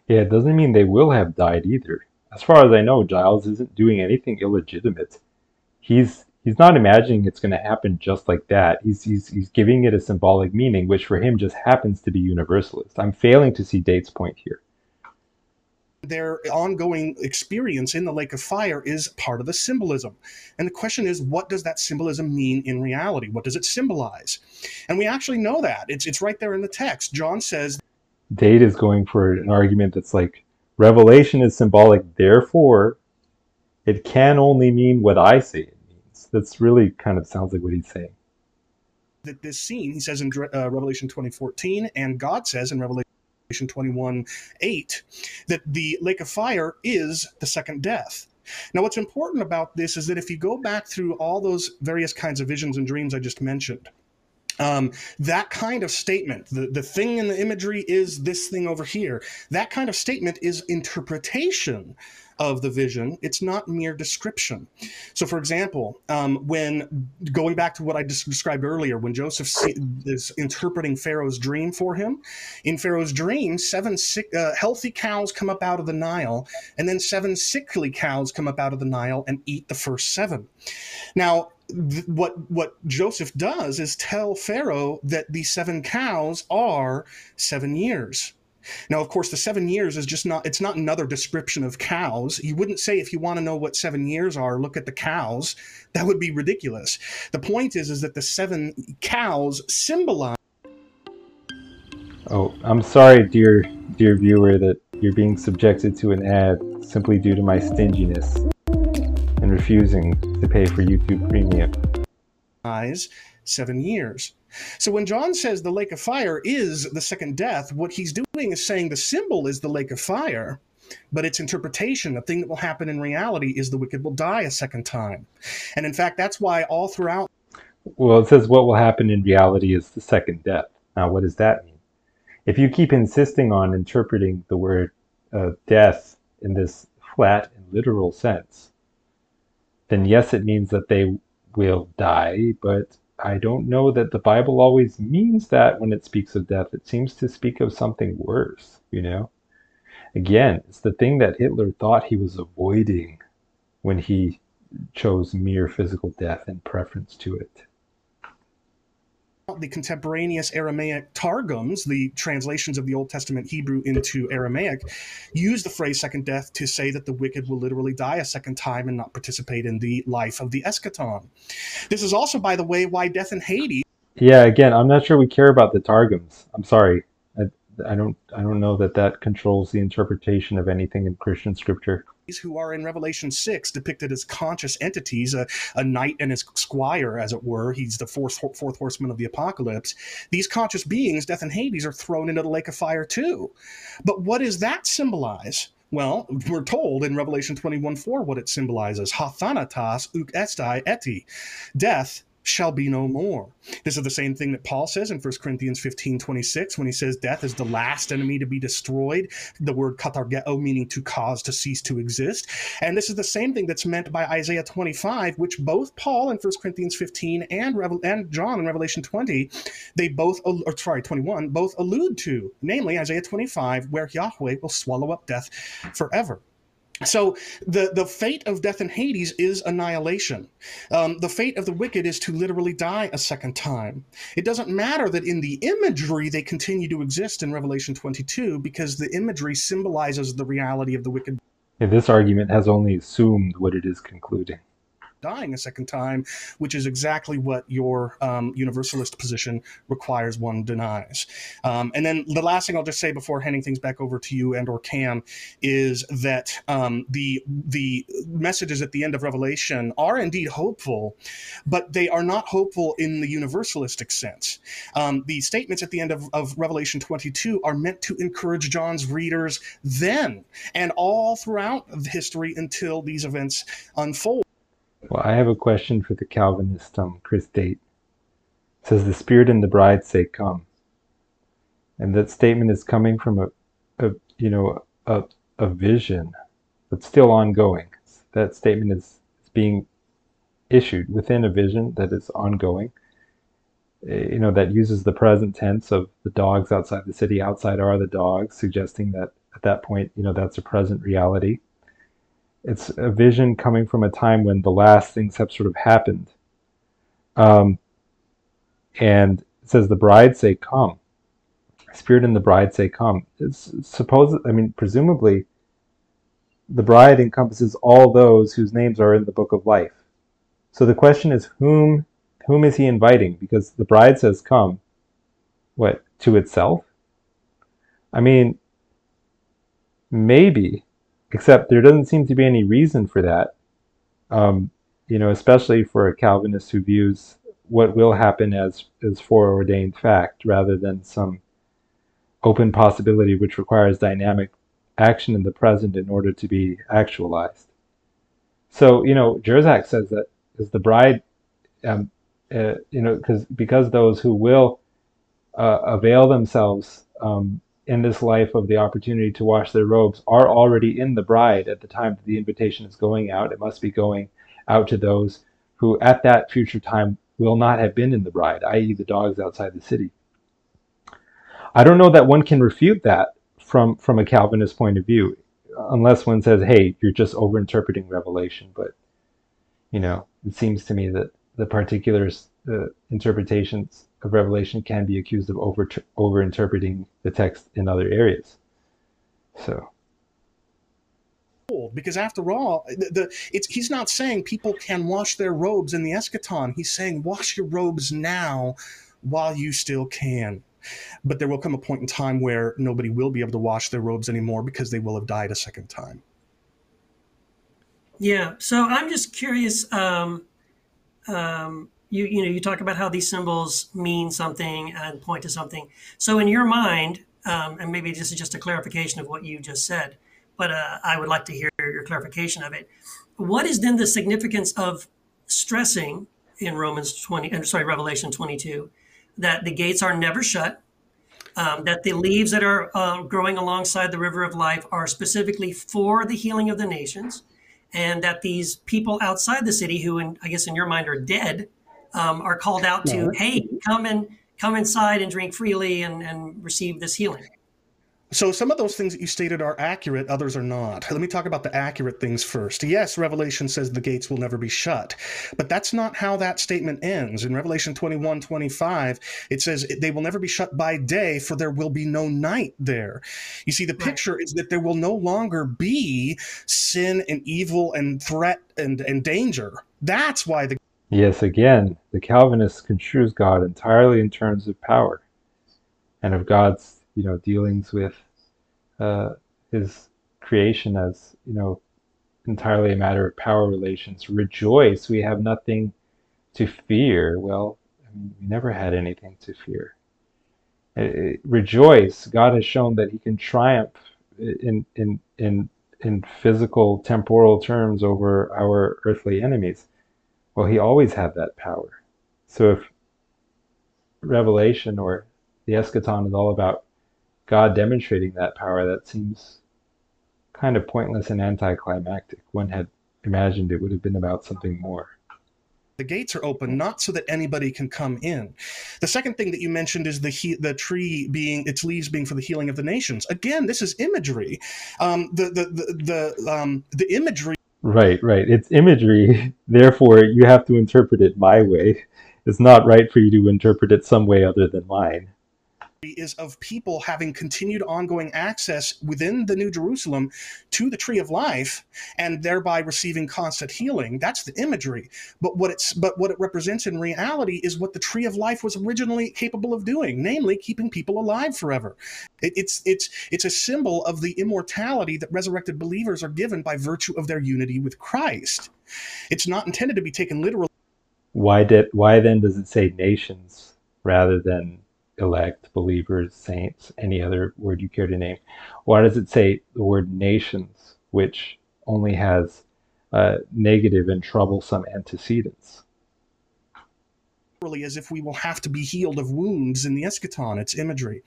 yeah, it doesn't mean they will have died either. As far as I know, Giles isn't doing anything illegitimate he's he's not imagining it's going to happen just like that. He's, he's he's giving it a symbolic meaning, which for him just happens to be universalist. I'm failing to see Date's point here. Their ongoing experience in the lake of fire is part of the symbolism. And the question is, what does that symbolism mean in reality? What does it symbolize? And we actually know that. It's, it's right there in the text. John says Date is going for an argument that's like, Revelation is symbolic, therefore, it can only mean what I say that's really kind of sounds like what he's saying. That this scene, he says in uh, Revelation 2014, and God says in Revelation 21 8, that the lake of fire is the second death. Now, what's important about this is that if you go back through all those various kinds of visions and dreams I just mentioned, Um, that kind of statement, the, the thing in the imagery is this thing over here, that kind of statement is interpretation of the vision. It's not mere description. So, for example, um, when going back to what I just described earlier, when Joseph is interpreting Pharaoh's dream for him, in Pharaoh's dream, seven sick, uh, healthy cows come up out of the Nile, and then seven sickly cows come up out of the Nile and eat the first seven. Now, what what Joseph does is tell Pharaoh that these seven cows are seven years. Now, of course, the seven years is just not, it's not another description of cows. You wouldn't say, if you want to know what seven years are, look at the cows. That would be ridiculous. The point is, is that the seven cows symbolize. Oh, I'm sorry, dear, dear viewer, that you're being subjected to an ad simply due to my stinginess and refusing to pay for YouTube Premium. Eyes, Seven years. So when John says the lake of fire is the second death, what he's doing is saying the symbol is the lake of fire, but its interpretation, the thing that will happen in reality, is the wicked will die a second time. And in fact, that's why all throughout. Well, it says what will happen in reality is the second death. Now, what does that mean? If you keep insisting on interpreting the word uh, death in this flat and literal sense, then yes, it means that they will die, but I don't know that the Bible always means that when it speaks of death. It seems to speak of something worse, you know? Again, it's the thing that Hitler thought he was avoiding when he chose mere physical death in preference to it the contemporaneous Aramaic targums, the translations of the Old Testament Hebrew into Aramaic, use the phrase second death to say that the wicked will literally die a second time and not participate in the life of the eschaton. This is also, by the way, why death in Hades. Yeah, again, I'm not sure we care about the targums. I'm sorry. I, I don't I don't know that that controls the interpretation of anything in Christian scripture who are in Revelation 6 depicted as conscious entities, a, a knight and his squire, as it were. He's the fourth, fourth horseman of the apocalypse. These conscious beings, death and Hades, are thrown into the lake of fire too. But what does that symbolize? Well, we're told in Revelation 21 4 what it symbolizes. Hathanatas uk estai eti. Death shall be no more. This is the same thing that Paul says in 1 Corinthians 15 26 when he says death is the last enemy to be destroyed. The word katargeo meaning to cause to cease to exist. And this is the same thing that's meant by Isaiah 25, which both Paul in 1 Corinthians 15 and, and John in Revelation 20, they both, or sorry, 21, both allude to, namely Isaiah 25, where Yahweh will swallow up death forever. So the the fate of death in Hades is annihilation. Um, the fate of the wicked is to literally die a second time. It doesn't matter that in the imagery they continue to exist in Revelation 22 because the imagery symbolizes the reality of the wicked. Yeah, this argument has only assumed what it is concluding dying a second time, which is exactly what your um, universalist position requires one denies. Um, and then the last thing I'll just say before handing things back over to you and or Cam is that um, the the messages at the end of Revelation are indeed hopeful, but they are not hopeful in the universalistic sense. Um, the statements at the end of, of Revelation 22 are meant to encourage John's readers then and all throughout history until these events unfold. Well, I have a question for the Calvinist, um, Chris Date. It says, The Spirit and the bride say, Come. And that statement is coming from a, a you know, a, a vision, but still ongoing. That statement is, is being issued within a vision that is ongoing. Eh, you know, that uses the present tense of the dogs outside the city. Outside are the dogs, suggesting that at that point, you know, that's a present reality. It's a vision coming from a time when the last things have sort of happened. Um, and it says, The bride say, Come. Spirit and the bride say, Come. It's supposed, I mean, presumably, the bride encompasses all those whose names are in the book of life. So the question is, whom whom is he inviting? Because the bride says, Come. What, to itself? I mean, maybe except there doesn't seem to be any reason for that. Um, you know, especially for a Calvinist who views what will happen as as foreordained fact rather than some open possibility which requires dynamic action in the present in order to be actualized. So, you know, Jersak says that as the bride um, uh, you know, because because those who will uh, avail themselves um, in this life of the opportunity to wash their robes are already in the bride at the time that the invitation is going out. It must be going out to those who, at that future time, will not have been in the bride, i.e., the dogs outside the city. I don't know that one can refute that from from a Calvinist point of view, unless one says, "Hey, you're just overinterpreting Revelation." But you know, it seems to me that the particular uh, interpretations of Revelation can be accused of over overinterpreting the text in other areas. So. Because after all the, the, it's he's not saying people can wash their robes in the eschaton. He's saying wash your robes now while you still can. But there will come a point in time where nobody will be able to wash their robes anymore because they will have died a second time. Yeah so i'm just curious um, um, you you know you talk about how these symbols mean something and point to something. So in your mind, um, and maybe this is just a clarification of what you just said, but uh, I would like to hear your clarification of it. What is then the significance of stressing in Romans twenty? and sorry, Revelation twenty two, that the gates are never shut. Um, that the leaves that are uh, growing alongside the river of life are specifically for the healing of the nations, and that these people outside the city, who, in, I guess in your mind, are dead, um, are called out to, hey, come and come inside and drink freely and, and receive this healing. So some of those things that you stated are accurate, others are not. Let me talk about the accurate things first. Yes, Revelation says the gates will never be shut, but that's not how that statement ends. In Revelation 21, 25, it says they will never be shut by day, for there will be no night there. You see, the picture right. is that there will no longer be sin and evil and threat and, and danger. That's why the Yes, again, the Calvinist construes God entirely in terms of power and of God's, you know, dealings with uh, his creation as, you know, entirely a matter of power relations. Rejoice, we have nothing to fear. Well, I mean, we never had anything to fear. Uh, uh, rejoice, God has shown that he can triumph in, in, in, in physical, temporal terms over our earthly enemies well, he always had that power. So if Revelation or the eschaton is all about God demonstrating that power, that seems kind of pointless and anticlimactic. One had imagined it would have been about something more. The gates are open not so that anybody can come in. The second thing that you mentioned is the he- the tree being its leaves being for the healing of the nations. Again, this is imagery. Um, the the the the, um, the imagery Right, right. It's imagery, therefore you have to interpret it my way. It's not right for you to interpret it some way other than mine is of people having continued ongoing access within the New Jerusalem to the tree of life and thereby receiving constant healing. That's the imagery. But what it's but what it represents in reality is what the tree of life was originally capable of doing, namely keeping people alive forever. It, it's it's it's a symbol of the immortality that resurrected believers are given by virtue of their unity with Christ. It's not intended to be taken literally. Why did why then does it say nations rather than elect, believers, saints, any other word you care to name. Why does it say the word nations, which only has uh, negative and troublesome antecedents? Really, as if we will have to be healed of wounds in the eschaton. It's imagery.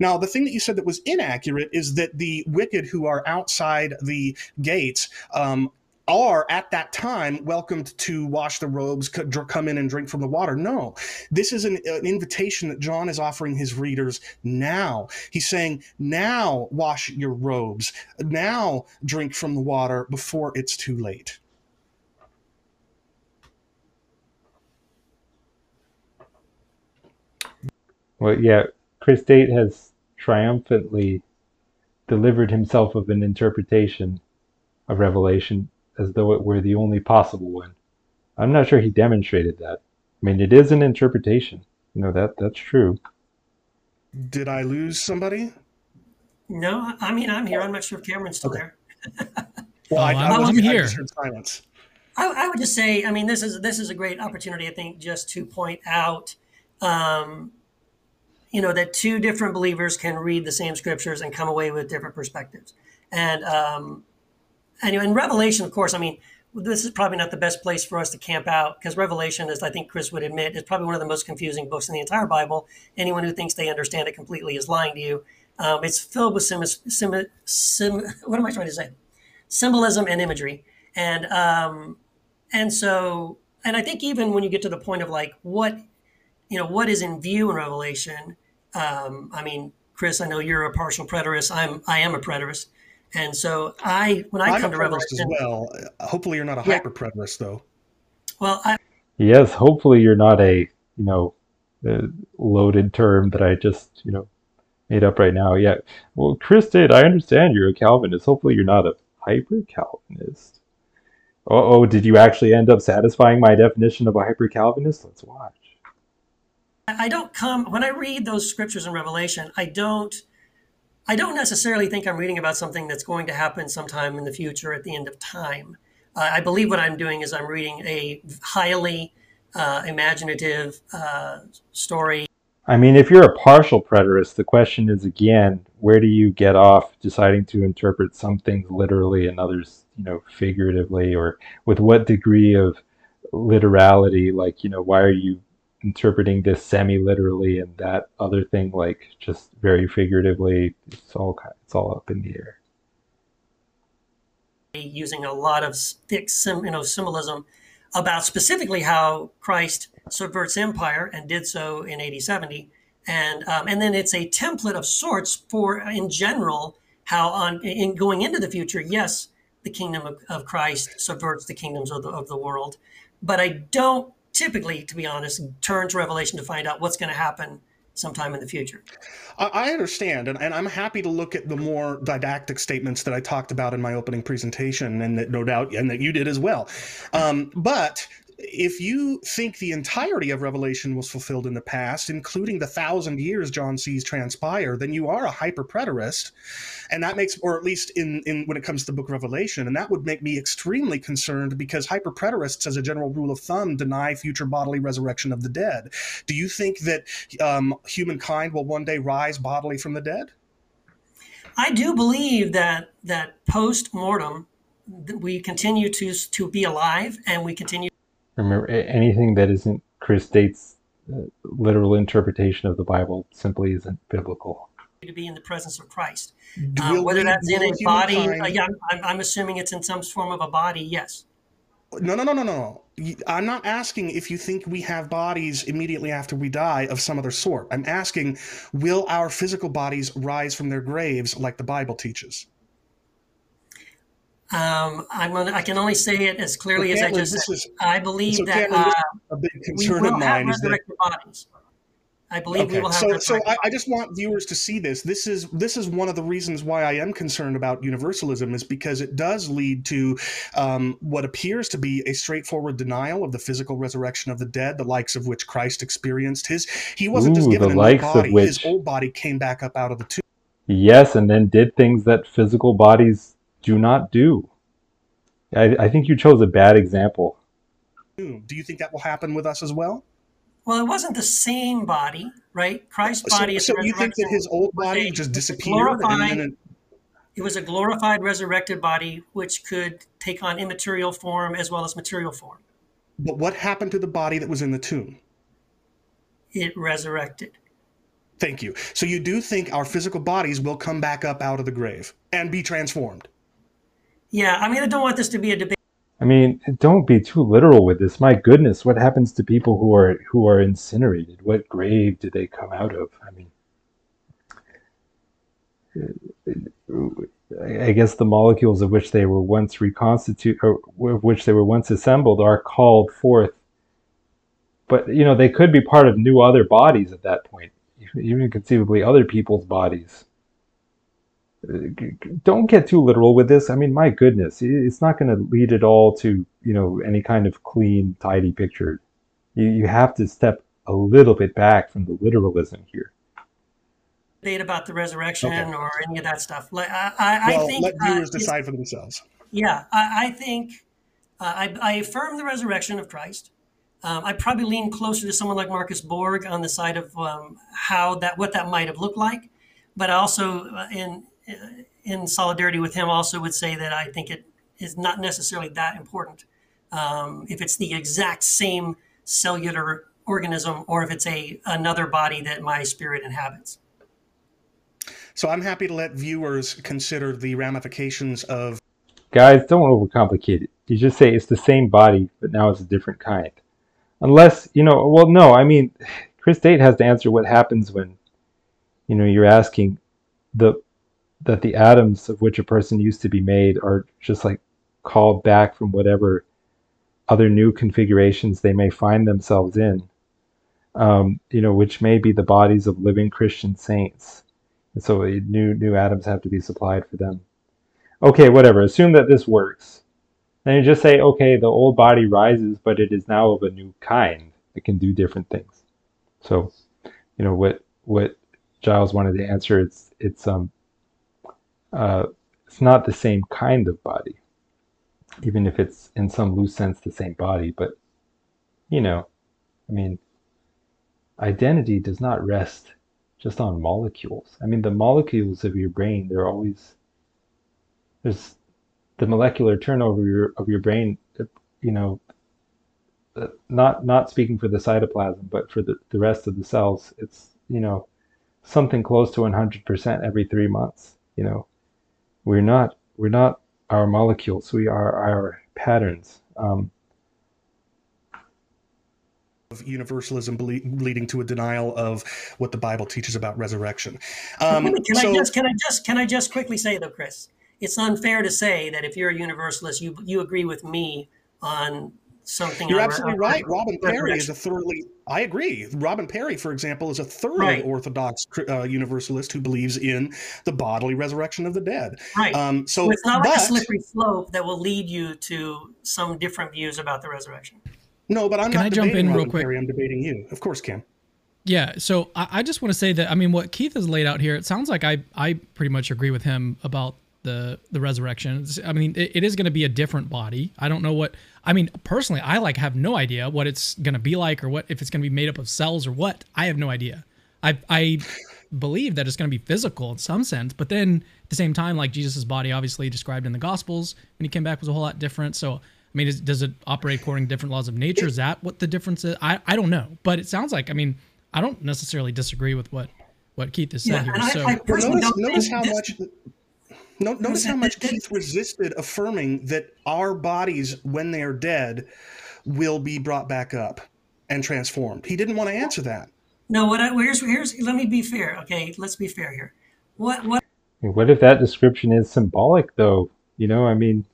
Now, the thing that you said that was inaccurate is that the wicked who are outside the gates um, are at that time welcomed to wash the robes, come in and drink from the water. No, this is an, an, invitation that John is offering his readers now. He's saying, now wash your robes, now drink from the water before it's too late. Well, yeah, Chris Date has triumphantly delivered himself of an interpretation of Revelation as though it were the only possible one. I'm not sure he demonstrated that. I mean, it is an interpretation. You know that that's true. Did I lose somebody? No, I mean I'm here. I'm not sure if Cameron's still okay. there. well, I, I, was, I'm here. silence. I, I, would just say, I mean, this is this is a great opportunity, I think, just to point out, um, you know, that two different believers can read the same scriptures and come away with different perspectives. And um, anyway, in Revelation, of course, I mean, this is probably not the best place for us to camp out because Revelation, as I think Chris would admit, is probably one of the most confusing books in the entire Bible. Anyone who thinks they understand it completely is lying to you. Um, it's filled with sim, sim, sim, what am I trying to say? Symbolism and imagery, and um, and so and I think even when you get to the point of like what you know what is in view in Revelation, um, I mean, Chris, I know you're a partial preterist. I'm I am a preterist. And so I, when I I'm come to preterist Revelation, as well. Hopefully, you're not a Yeah. hyper preterist, though. well, I, Yes, hopefully you're not a, you know, uh, loaded term that I just, you know, made up right now. Yeah. Well, Chris did. I understand you're a Calvinist. Hopefully you're not a hyper Calvinist. Oh, oh, did you actually end up satisfying my definition of a hyper Calvinist? Let's watch. I don't come when I read those scriptures in Revelation. I don't, I don't necessarily think I'm reading about something that's going to happen sometime in the future at the end of time. Uh, I believe what I'm doing is I'm reading a highly uh, imaginative uh, story I mean, if you're a partial preterist, the question is again, where do you get off deciding to interpret some things literally and others, you know, figuratively, or with what degree of literality? Like, you know, why are you interpreting this semi-literally and that other thing like just very figuratively? It's all it's all up in the air. using a lot of thick you know, symbolism about specifically how Christ subverts empire and did so in AD 70. And, um, and then it's a template of sorts for, in general, how on in going into the future, yes, the kingdom of, of Christ subverts the kingdoms of the, of the world. But I don't typically, to be honest, turn to Revelation to find out what's going to happen sometime in the future. I, understand, and, and I'm happy to look at the more didactic statements that I talked about in my opening presentation, and that no doubt, and that you did as well. Um, but if you think the entirety of Revelation was fulfilled in the past, including the thousand years John sees transpire, then you are a hyper preterist, and that makes, or at least in in when it comes to the Book of Revelation, and that would make me extremely concerned because hyper preterists, as a general rule of thumb, deny future bodily resurrection of the dead. Do you think that um, humankind will one day rise bodily from the dead? I do believe that that post mortem we continue to to be alive and we continue Remember, anything that isn't Chris Date's uh, literal interpretation of the Bible simply isn't biblical. to be in the presence of Christ. Do- Uh, whether that's in a body, uh, yeah, I'm, I'm assuming it's in some form of a body. Yes. No, no, no, no, no. I'm not asking if you think we have bodies immediately after we die of some other sort. I'm asking, will our physical bodies rise from their graves like the Bible teaches? Um, I'm gonna, I can only say it as clearly as I just this said. is I believe so that uh, a big we concern will of have mine. Is that resurrected bodies. I believe we will have so so I, I just want viewers to see this. This is this is one of the reasons why I am concerned about universalism is because it does lead to um, what appears to be a straightforward denial of the physical resurrection of the dead, the likes of which Christ experienced. His he wasn't just given the a new likes of body; his old body came back up out of the tomb. Yes, and then did things that physical bodies do not do. I, I think you chose a bad example. Do you think that will happen with us as well? Well, it wasn't the same body, right? Christ's So, body at so the you think that his old body a- just disappeared and glorified- then it, It was a glorified, resurrected body, which could take on immaterial form as well as material form. but what happened to the body that was in the tomb? It resurrected. Thank you. So you do think our physical bodies will come back up out of the grave and be transformed? Yeah, I mean, I don't want this to be a debate. I mean, don't be too literal with this. My goodness, what happens to people who are who are incinerated? What grave do they come out of? I mean, uh, I guess the molecules of which they were once reconstituted, or of which they were once assembled, are called forth. But you know, they could be part of new other bodies at that point, even conceivably other people's bodies. Don't get too literal with this. I mean, my goodness, it's not going to lead at all to you know any kind of clean, tidy picture. You you have to step a little bit back from the literalism here. debate about the resurrection Okay. or any of that stuff. Like I, I, Well, I think let uh, viewers it's- decide for themselves. Yeah, I, I think uh, I, I affirm the resurrection of Christ. Um, I probably lean closer to someone like Marcus Borg on the side of um, how that what that might have looked like, but I also uh, in uh, in solidarity with him also would say that I think it is not necessarily that important. Um, if it's the exact same cellular organism or if it's a another body that my spirit inhabits. So I'm happy to let viewers consider the ramifications of. Guys, don't overcomplicate it. You just say it's the same body, but now it's a different kind. Unless, you know, well, no, I mean, Chris Date has to answer what happens when, you know, you're asking the that the atoms of which a person used to be made are just like called back from whatever other new configurations they may find themselves in, um, you know, which may be the bodies of living Christian saints. And so new new atoms have to be supplied for them. Okay, whatever. Assume that this works. Then you just say, okay, the old body rises, but it is now of a new kind. It can do different things. So, you know what what Giles wanted to answer. It's it's um uh, it's not the same kind of body, even if it's in some loose sense the same body. But you know, I mean, identity does not rest just on molecules. I mean, the molecules of your brain, they're always there's the molecular turnover of your, of your brain. You know, uh, not not speaking for the cytoplasm, but for the, the rest of the cells, it's you know something close to 100% every three months. You know, we're not we're not our molecules. We are our patterns. Um, of universalism leading to a denial of what the Bible teaches about resurrection. Um, can so, I just can I just can I just quickly say though, Chris, it's unfair to say that if you're a universalist, you you agree with me on something. You're absolutely right. Robin Parry is a thoroughly. I agree. Robin Parry, for example, is a thoroughly right. orthodox uh, universalist who believes in the bodily resurrection of the dead. Right. Um, so, so, it's not but, like a slippery slope that will lead you to some different views about the resurrection. No, but I'm Can not I jump in Robin real quick? Parry, I'm debating you. Of course, Cam. Yeah, so I, I just want to say that I mean what Keith has laid out here. It sounds like I I pretty much agree with him about the the resurrection. I mean, it, it is going to be a different body. I don't know what. I mean, personally, I like have no idea what it's going to be like or what if it's going to be made up of cells or what. I have no idea. I I believe that it's going to be physical in some sense, but then at the same time, like Jesus's body, obviously described in the Gospels when he came back, was a whole lot different. So I mean, is, does it operate according to different laws of nature? Is that what the difference is? I, I don't know, but it sounds like I mean I don't necessarily disagree with what what Keith has said yeah, here. so I, I notice, notice how much no, notice how much Keith resisted affirming that our bodies, when they are dead, will be brought back up and transformed. He didn't want to answer that. No, what I, here's here's let me be fair. Okay, let's be fair here. What what what if that description is symbolic though? You know, I mean,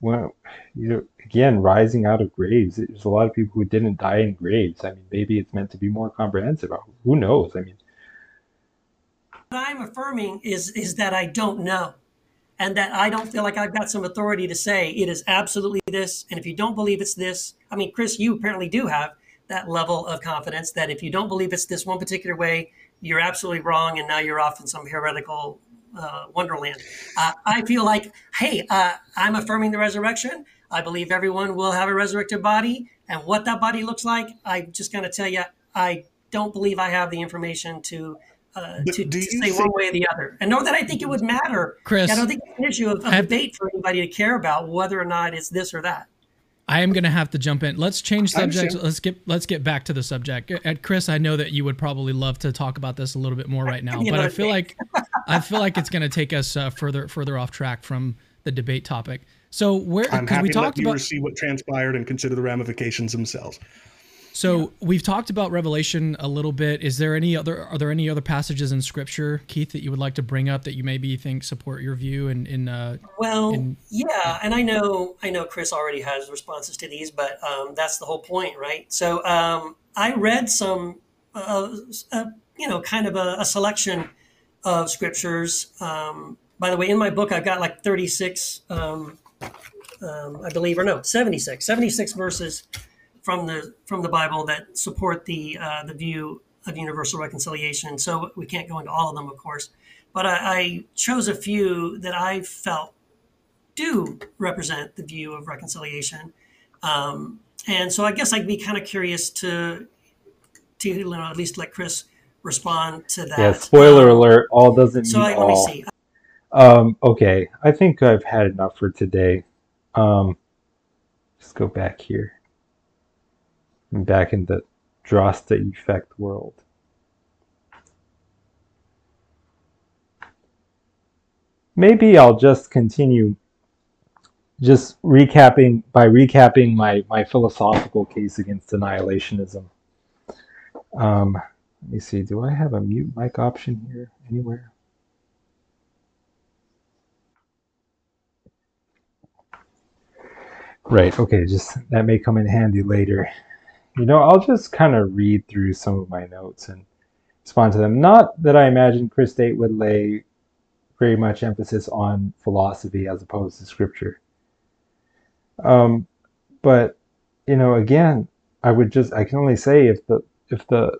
well, you know, again, rising out of graves. There's a lot of people who didn't die in graves. I mean, maybe it's meant to be more comprehensive. Who knows? I mean, what I'm affirming is is that I don't know and that I don't feel like I've got some authority to say it is absolutely this. And if you don't believe it's this, I mean, Chris, you apparently do have that level of confidence that if you don't believe it's this one particular way, you're absolutely wrong, and now you're off in some heretical uh, wonderland. Uh, I feel like, hey, uh, I'm affirming the resurrection. I believe everyone will have a resurrected body, and what that body looks like, I'm just to tell you, I don't believe I have the information to uh, to, to say think, one way or the other. And know that I think it would matter. Chris, I don't think it's an issue of, of have, debate for anybody to care about whether or not it's this or that. I am going to have to jump in. Let's change subjects. Let's get let's get back to the subject. And Chris, I know that you would probably love to talk about this a little bit more right now, but I feel like I feel like it's going to take us uh, further further off track from the debate topic. So where I'm happy we talked to let about see what transpired and consider the ramifications themselves. So yeah. we've talked about Revelation a little bit. Is there any other are there any other passages in Scripture, Keith, that you would like to bring up that you maybe think support your view? In in uh, well, in, yeah, and I know I know Chris already has responses to these, but um, that's the whole point, right? So um, I read some, uh, uh, you know, kind of a, a selection of scriptures. Um, by the way, in my book, I've got like thirty six, um, um, I believe, or no, 76, 76 verses from the from the Bible that support the uh, the view of universal reconciliation. So we can't go into all of them, of course, but I, I chose a few that I felt do represent the view of reconciliation. Um, and so I guess I'd be kind of curious to to you know, at least let Chris respond to that. Yeah, spoiler um, alert, all doesn't so mean I, all. Um, okay, I think I've had enough for today. Um, just go back here. Back in the Droste effect world. Maybe I'll just continue just recapping by recapping my, my philosophical case against annihilationism. Um, let me see, do I have a mute mic option here anywhere? Right, okay, just that may come in handy later. You know, I'll just kind of read through some of my notes and respond to them. Not that I imagine Chris Date would lay very much emphasis on philosophy as opposed to scripture. Um, but you know, again, I would just I can only say if the if the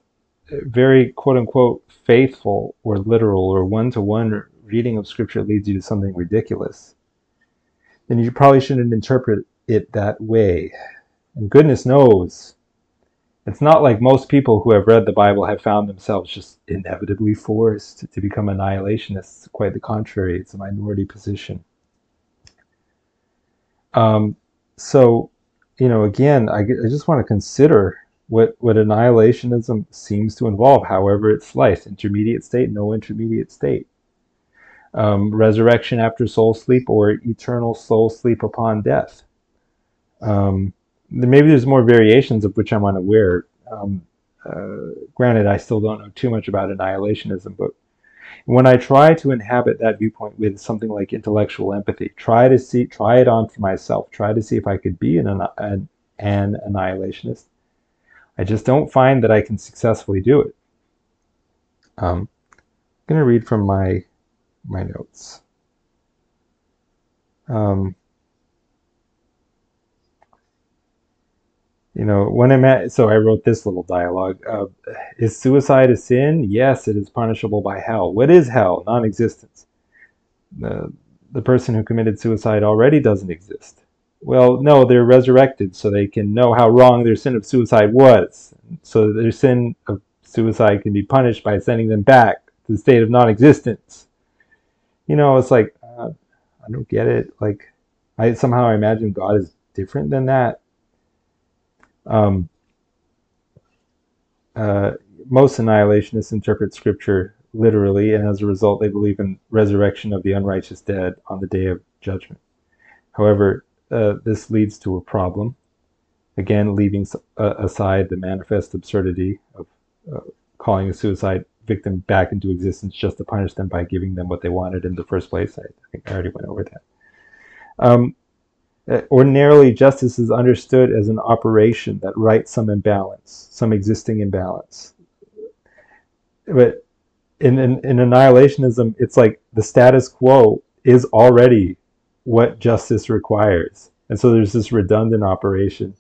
very quote unquote faithful or literal or one to one reading of scripture leads you to something ridiculous, then you probably shouldn't interpret it that way. And goodness knows, it's not like most people who have read the Bible have found themselves just inevitably forced to become annihilationists. Quite the contrary, it's a minority position. Um, so, you know, again, I, I just want to consider what, what annihilationism seems to involve, however it's sliced intermediate state, no intermediate state. Um, resurrection after soul sleep or eternal soul sleep upon death. Um, maybe there's more variations of which I'm unaware. Um, uh, granted, I still don't know too much about annihilationism, but when I try to inhabit that viewpoint with something like intellectual empathy, try to see, try it on for myself, try to see if I could be an, an, an annihilationist. I just don't find that I can successfully do it. Um, I'm going to read from my my notes. Um, you know, when I'm at, so I wrote this little dialogue. Uh, is suicide a sin? Yes, it is punishable by hell. What is hell? Non existence. The, the person who committed suicide already doesn't exist. Well, no, they're resurrected so they can know how wrong their sin of suicide was. So their sin of suicide can be punished by sending them back to the state of non existence. You know, it's like, uh, I don't get it. Like, I somehow I imagine God is different than that um, uh, most annihilationists interpret scripture literally, and as a result, they believe in resurrection of the unrighteous dead on the day of judgment. However, uh, this leads to a problem. Again, leaving uh, aside the manifest absurdity of uh, calling a suicide victim back into existence just to punish them by giving them what they wanted in the first place. I, I think I already went over that. Um, ordinarily, justice is understood as an operation that rights some imbalance, some existing imbalance. But in, in, in annihilationism, it's like the status quo is already what justice requires. And so there's this redundant operation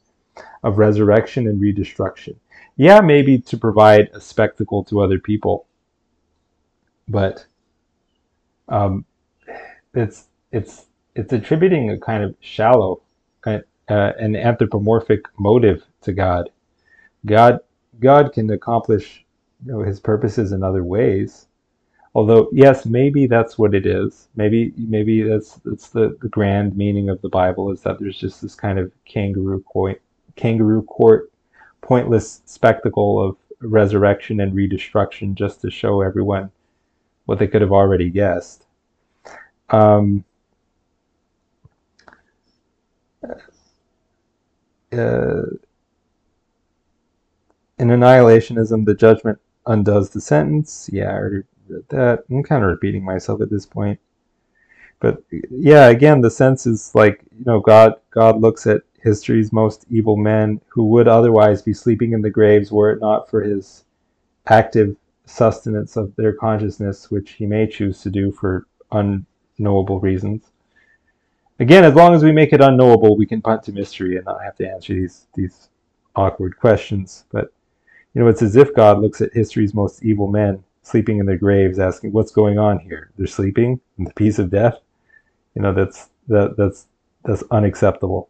of resurrection and redestruction. Yeah, maybe to provide a spectacle to other people, but um, it's it's it's attributing a kind of shallow, kind of, uh, an anthropomorphic motive to God. God, God can accomplish you know, His purposes in other ways. Although, yes, maybe that's what it is. Maybe, maybe that's that's the, the grand meaning of the Bible is that there's just this kind of kangaroo court, kangaroo court, pointless spectacle of resurrection and redestruction just to show everyone what they could have already guessed. Um, uh, in annihilationism, the judgment undoes the sentence. Yeah, I already read that. I'm kind of repeating myself at this point. But yeah, again, the sense is like, you know, God God looks at history's most evil men who would otherwise be sleeping in the graves were it not for his active sustenance of their consciousness, which he may choose to do for unknowable reasons again, as long as we make it unknowable, we can punt to mystery and not have to answer these these awkward questions. But you know, it's as if God looks at history's most evil men sleeping in their graves, asking, "What's going on here? They're sleeping in the peace of death." You know, that's that that's that's unacceptable.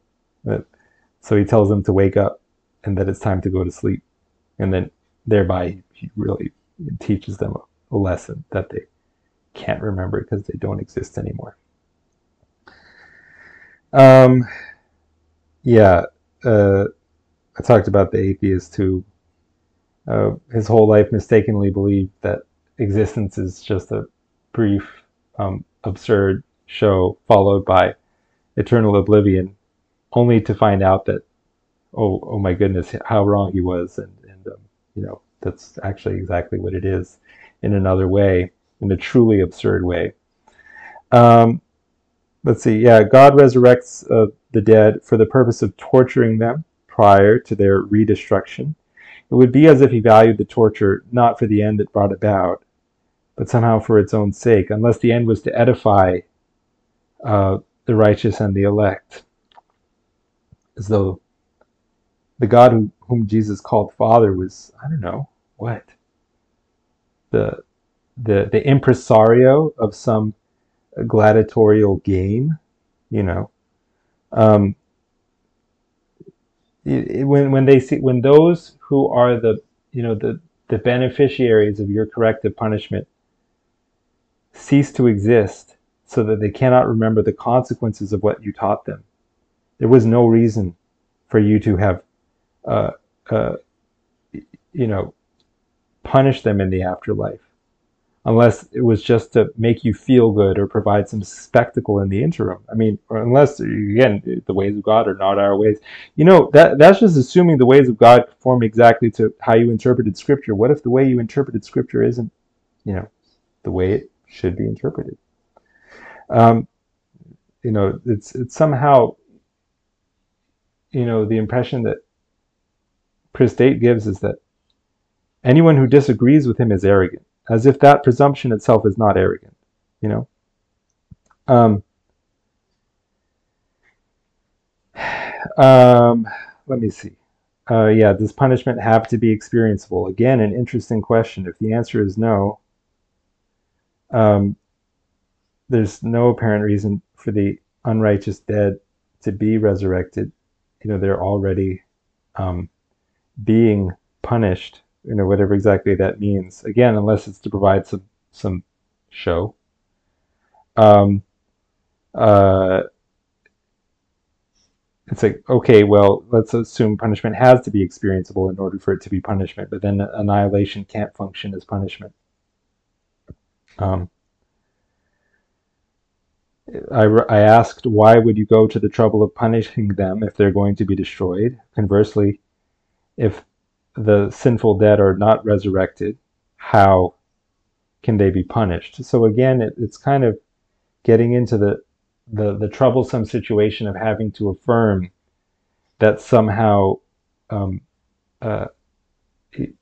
So he tells them to wake up and that it's time to go to sleep, and then thereby he really teaches them a lesson that they can't remember because they don't exist anymore. Um, yeah, uh, I talked about the atheist who uh, his whole life mistakenly believed that existence is just a brief, um, absurd show followed by eternal oblivion, only to find out that, oh, oh my goodness, how wrong he was, and, and um, you know that's actually exactly what it is, in another way, in a truly absurd way. Um, let's see. Yeah, God resurrects uh, the dead for the purpose of torturing them prior to their redestruction. It would be as if he valued the torture not for the end it brought about, but somehow for its own sake, unless the end was to edify uh, the righteous and the elect. As though the God who, whom Jesus called Father was, I don't know, what? The, the, the impresario of some gladiatorial game, you know. Um, it, when when they see when those who are the you know the the beneficiaries of your corrective punishment cease to exist so that they cannot remember the consequences of what you taught them. There was no reason for you to have, uh, uh, you know, punished them in the afterlife unless it was just to make you feel good or provide some spectacle in the interim. I mean, unless again the ways of God are not our ways. You know that that's just assuming the ways of God conform exactly to how you interpreted Scripture. What if the way you interpreted Scripture isn't, you know, the way it should be interpreted? Um, you know, it's it's somehow, you know, the impression that Chris Date gives is that anyone who disagrees with him is arrogant as if that presumption itself is not arrogant, you know? Um, um, let me see. Uh, yeah, does punishment have to be experienceable? Again, an interesting question. If the answer is no, um, there's no apparent reason for the unrighteous dead to be resurrected. You know, they're already um, being punished you know whatever exactly that means. Again unless it's to provide some some show. Um uh it's like okay well let's assume punishment has to be experienceable in order for it to be punishment but then annihilation can't function as punishment. Um I, I asked why would you go to the trouble of punishing them if they're going to be destroyed? Conversely if the sinful dead are not resurrected, how can they be punished? So again, it, it's kind of getting into the, the, the troublesome situation of having to affirm that somehow um, uh, it,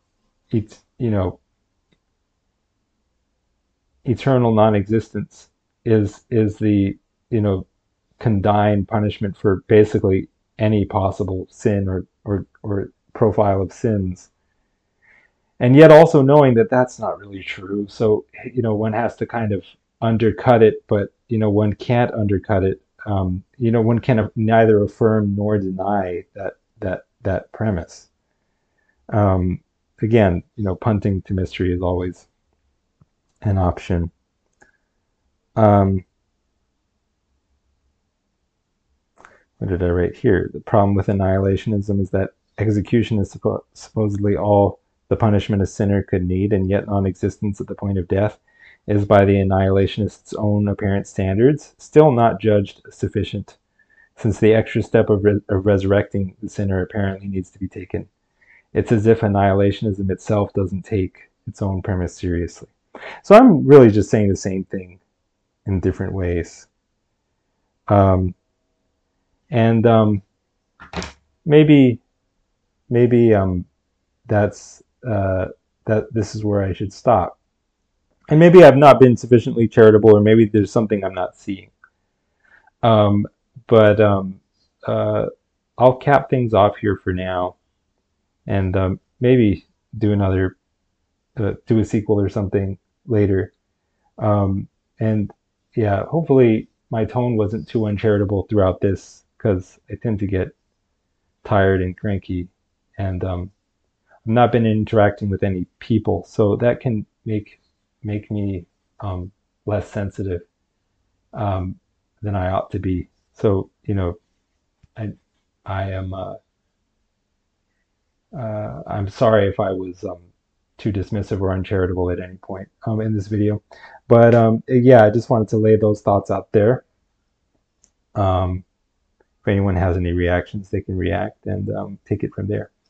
it's you know eternal non-existence is is the you know condign punishment for basically any possible sin or or or profile of sins. And yet also knowing that that's not really true. So, you know, one has to kind of undercut it, but, you know, one can't undercut it. Um, you know, one can neither affirm nor deny that, that, that premise. Um, again, you know, punting to mystery is always an option. Um, what did I write here? The problem with annihilationism is that execution is suppo- supposedly all the punishment a sinner could need, and yet non existence at the point of death is by the annihilationist's own apparent standards still not judged sufficient, since the extra step of, re- of resurrecting the sinner apparently needs to be taken. It's as if annihilationism itself doesn't take its own premise seriously. So I'm really just saying the same thing in different ways. Um, and um, maybe maybe um, that's uh, that this is where I should stop. And maybe I've not been sufficiently charitable, or maybe there's something I'm not seeing. Um, but um, uh, I'll cap things off here for now, and um, maybe do another, uh, do a sequel or something later. Um, and yeah, hopefully my tone wasn't too uncharitable throughout this, because I tend to get tired and cranky and um, I've not been interacting with any people, so that can make make me um, less sensitive um, than I ought to be. so you know, I I am uh, uh, I'm sorry if I was um, too dismissive or uncharitable at any point um, in this video, but um, yeah, I just wanted to lay those thoughts out there. Um, if anyone has any reactions, they can react and um, take it from there.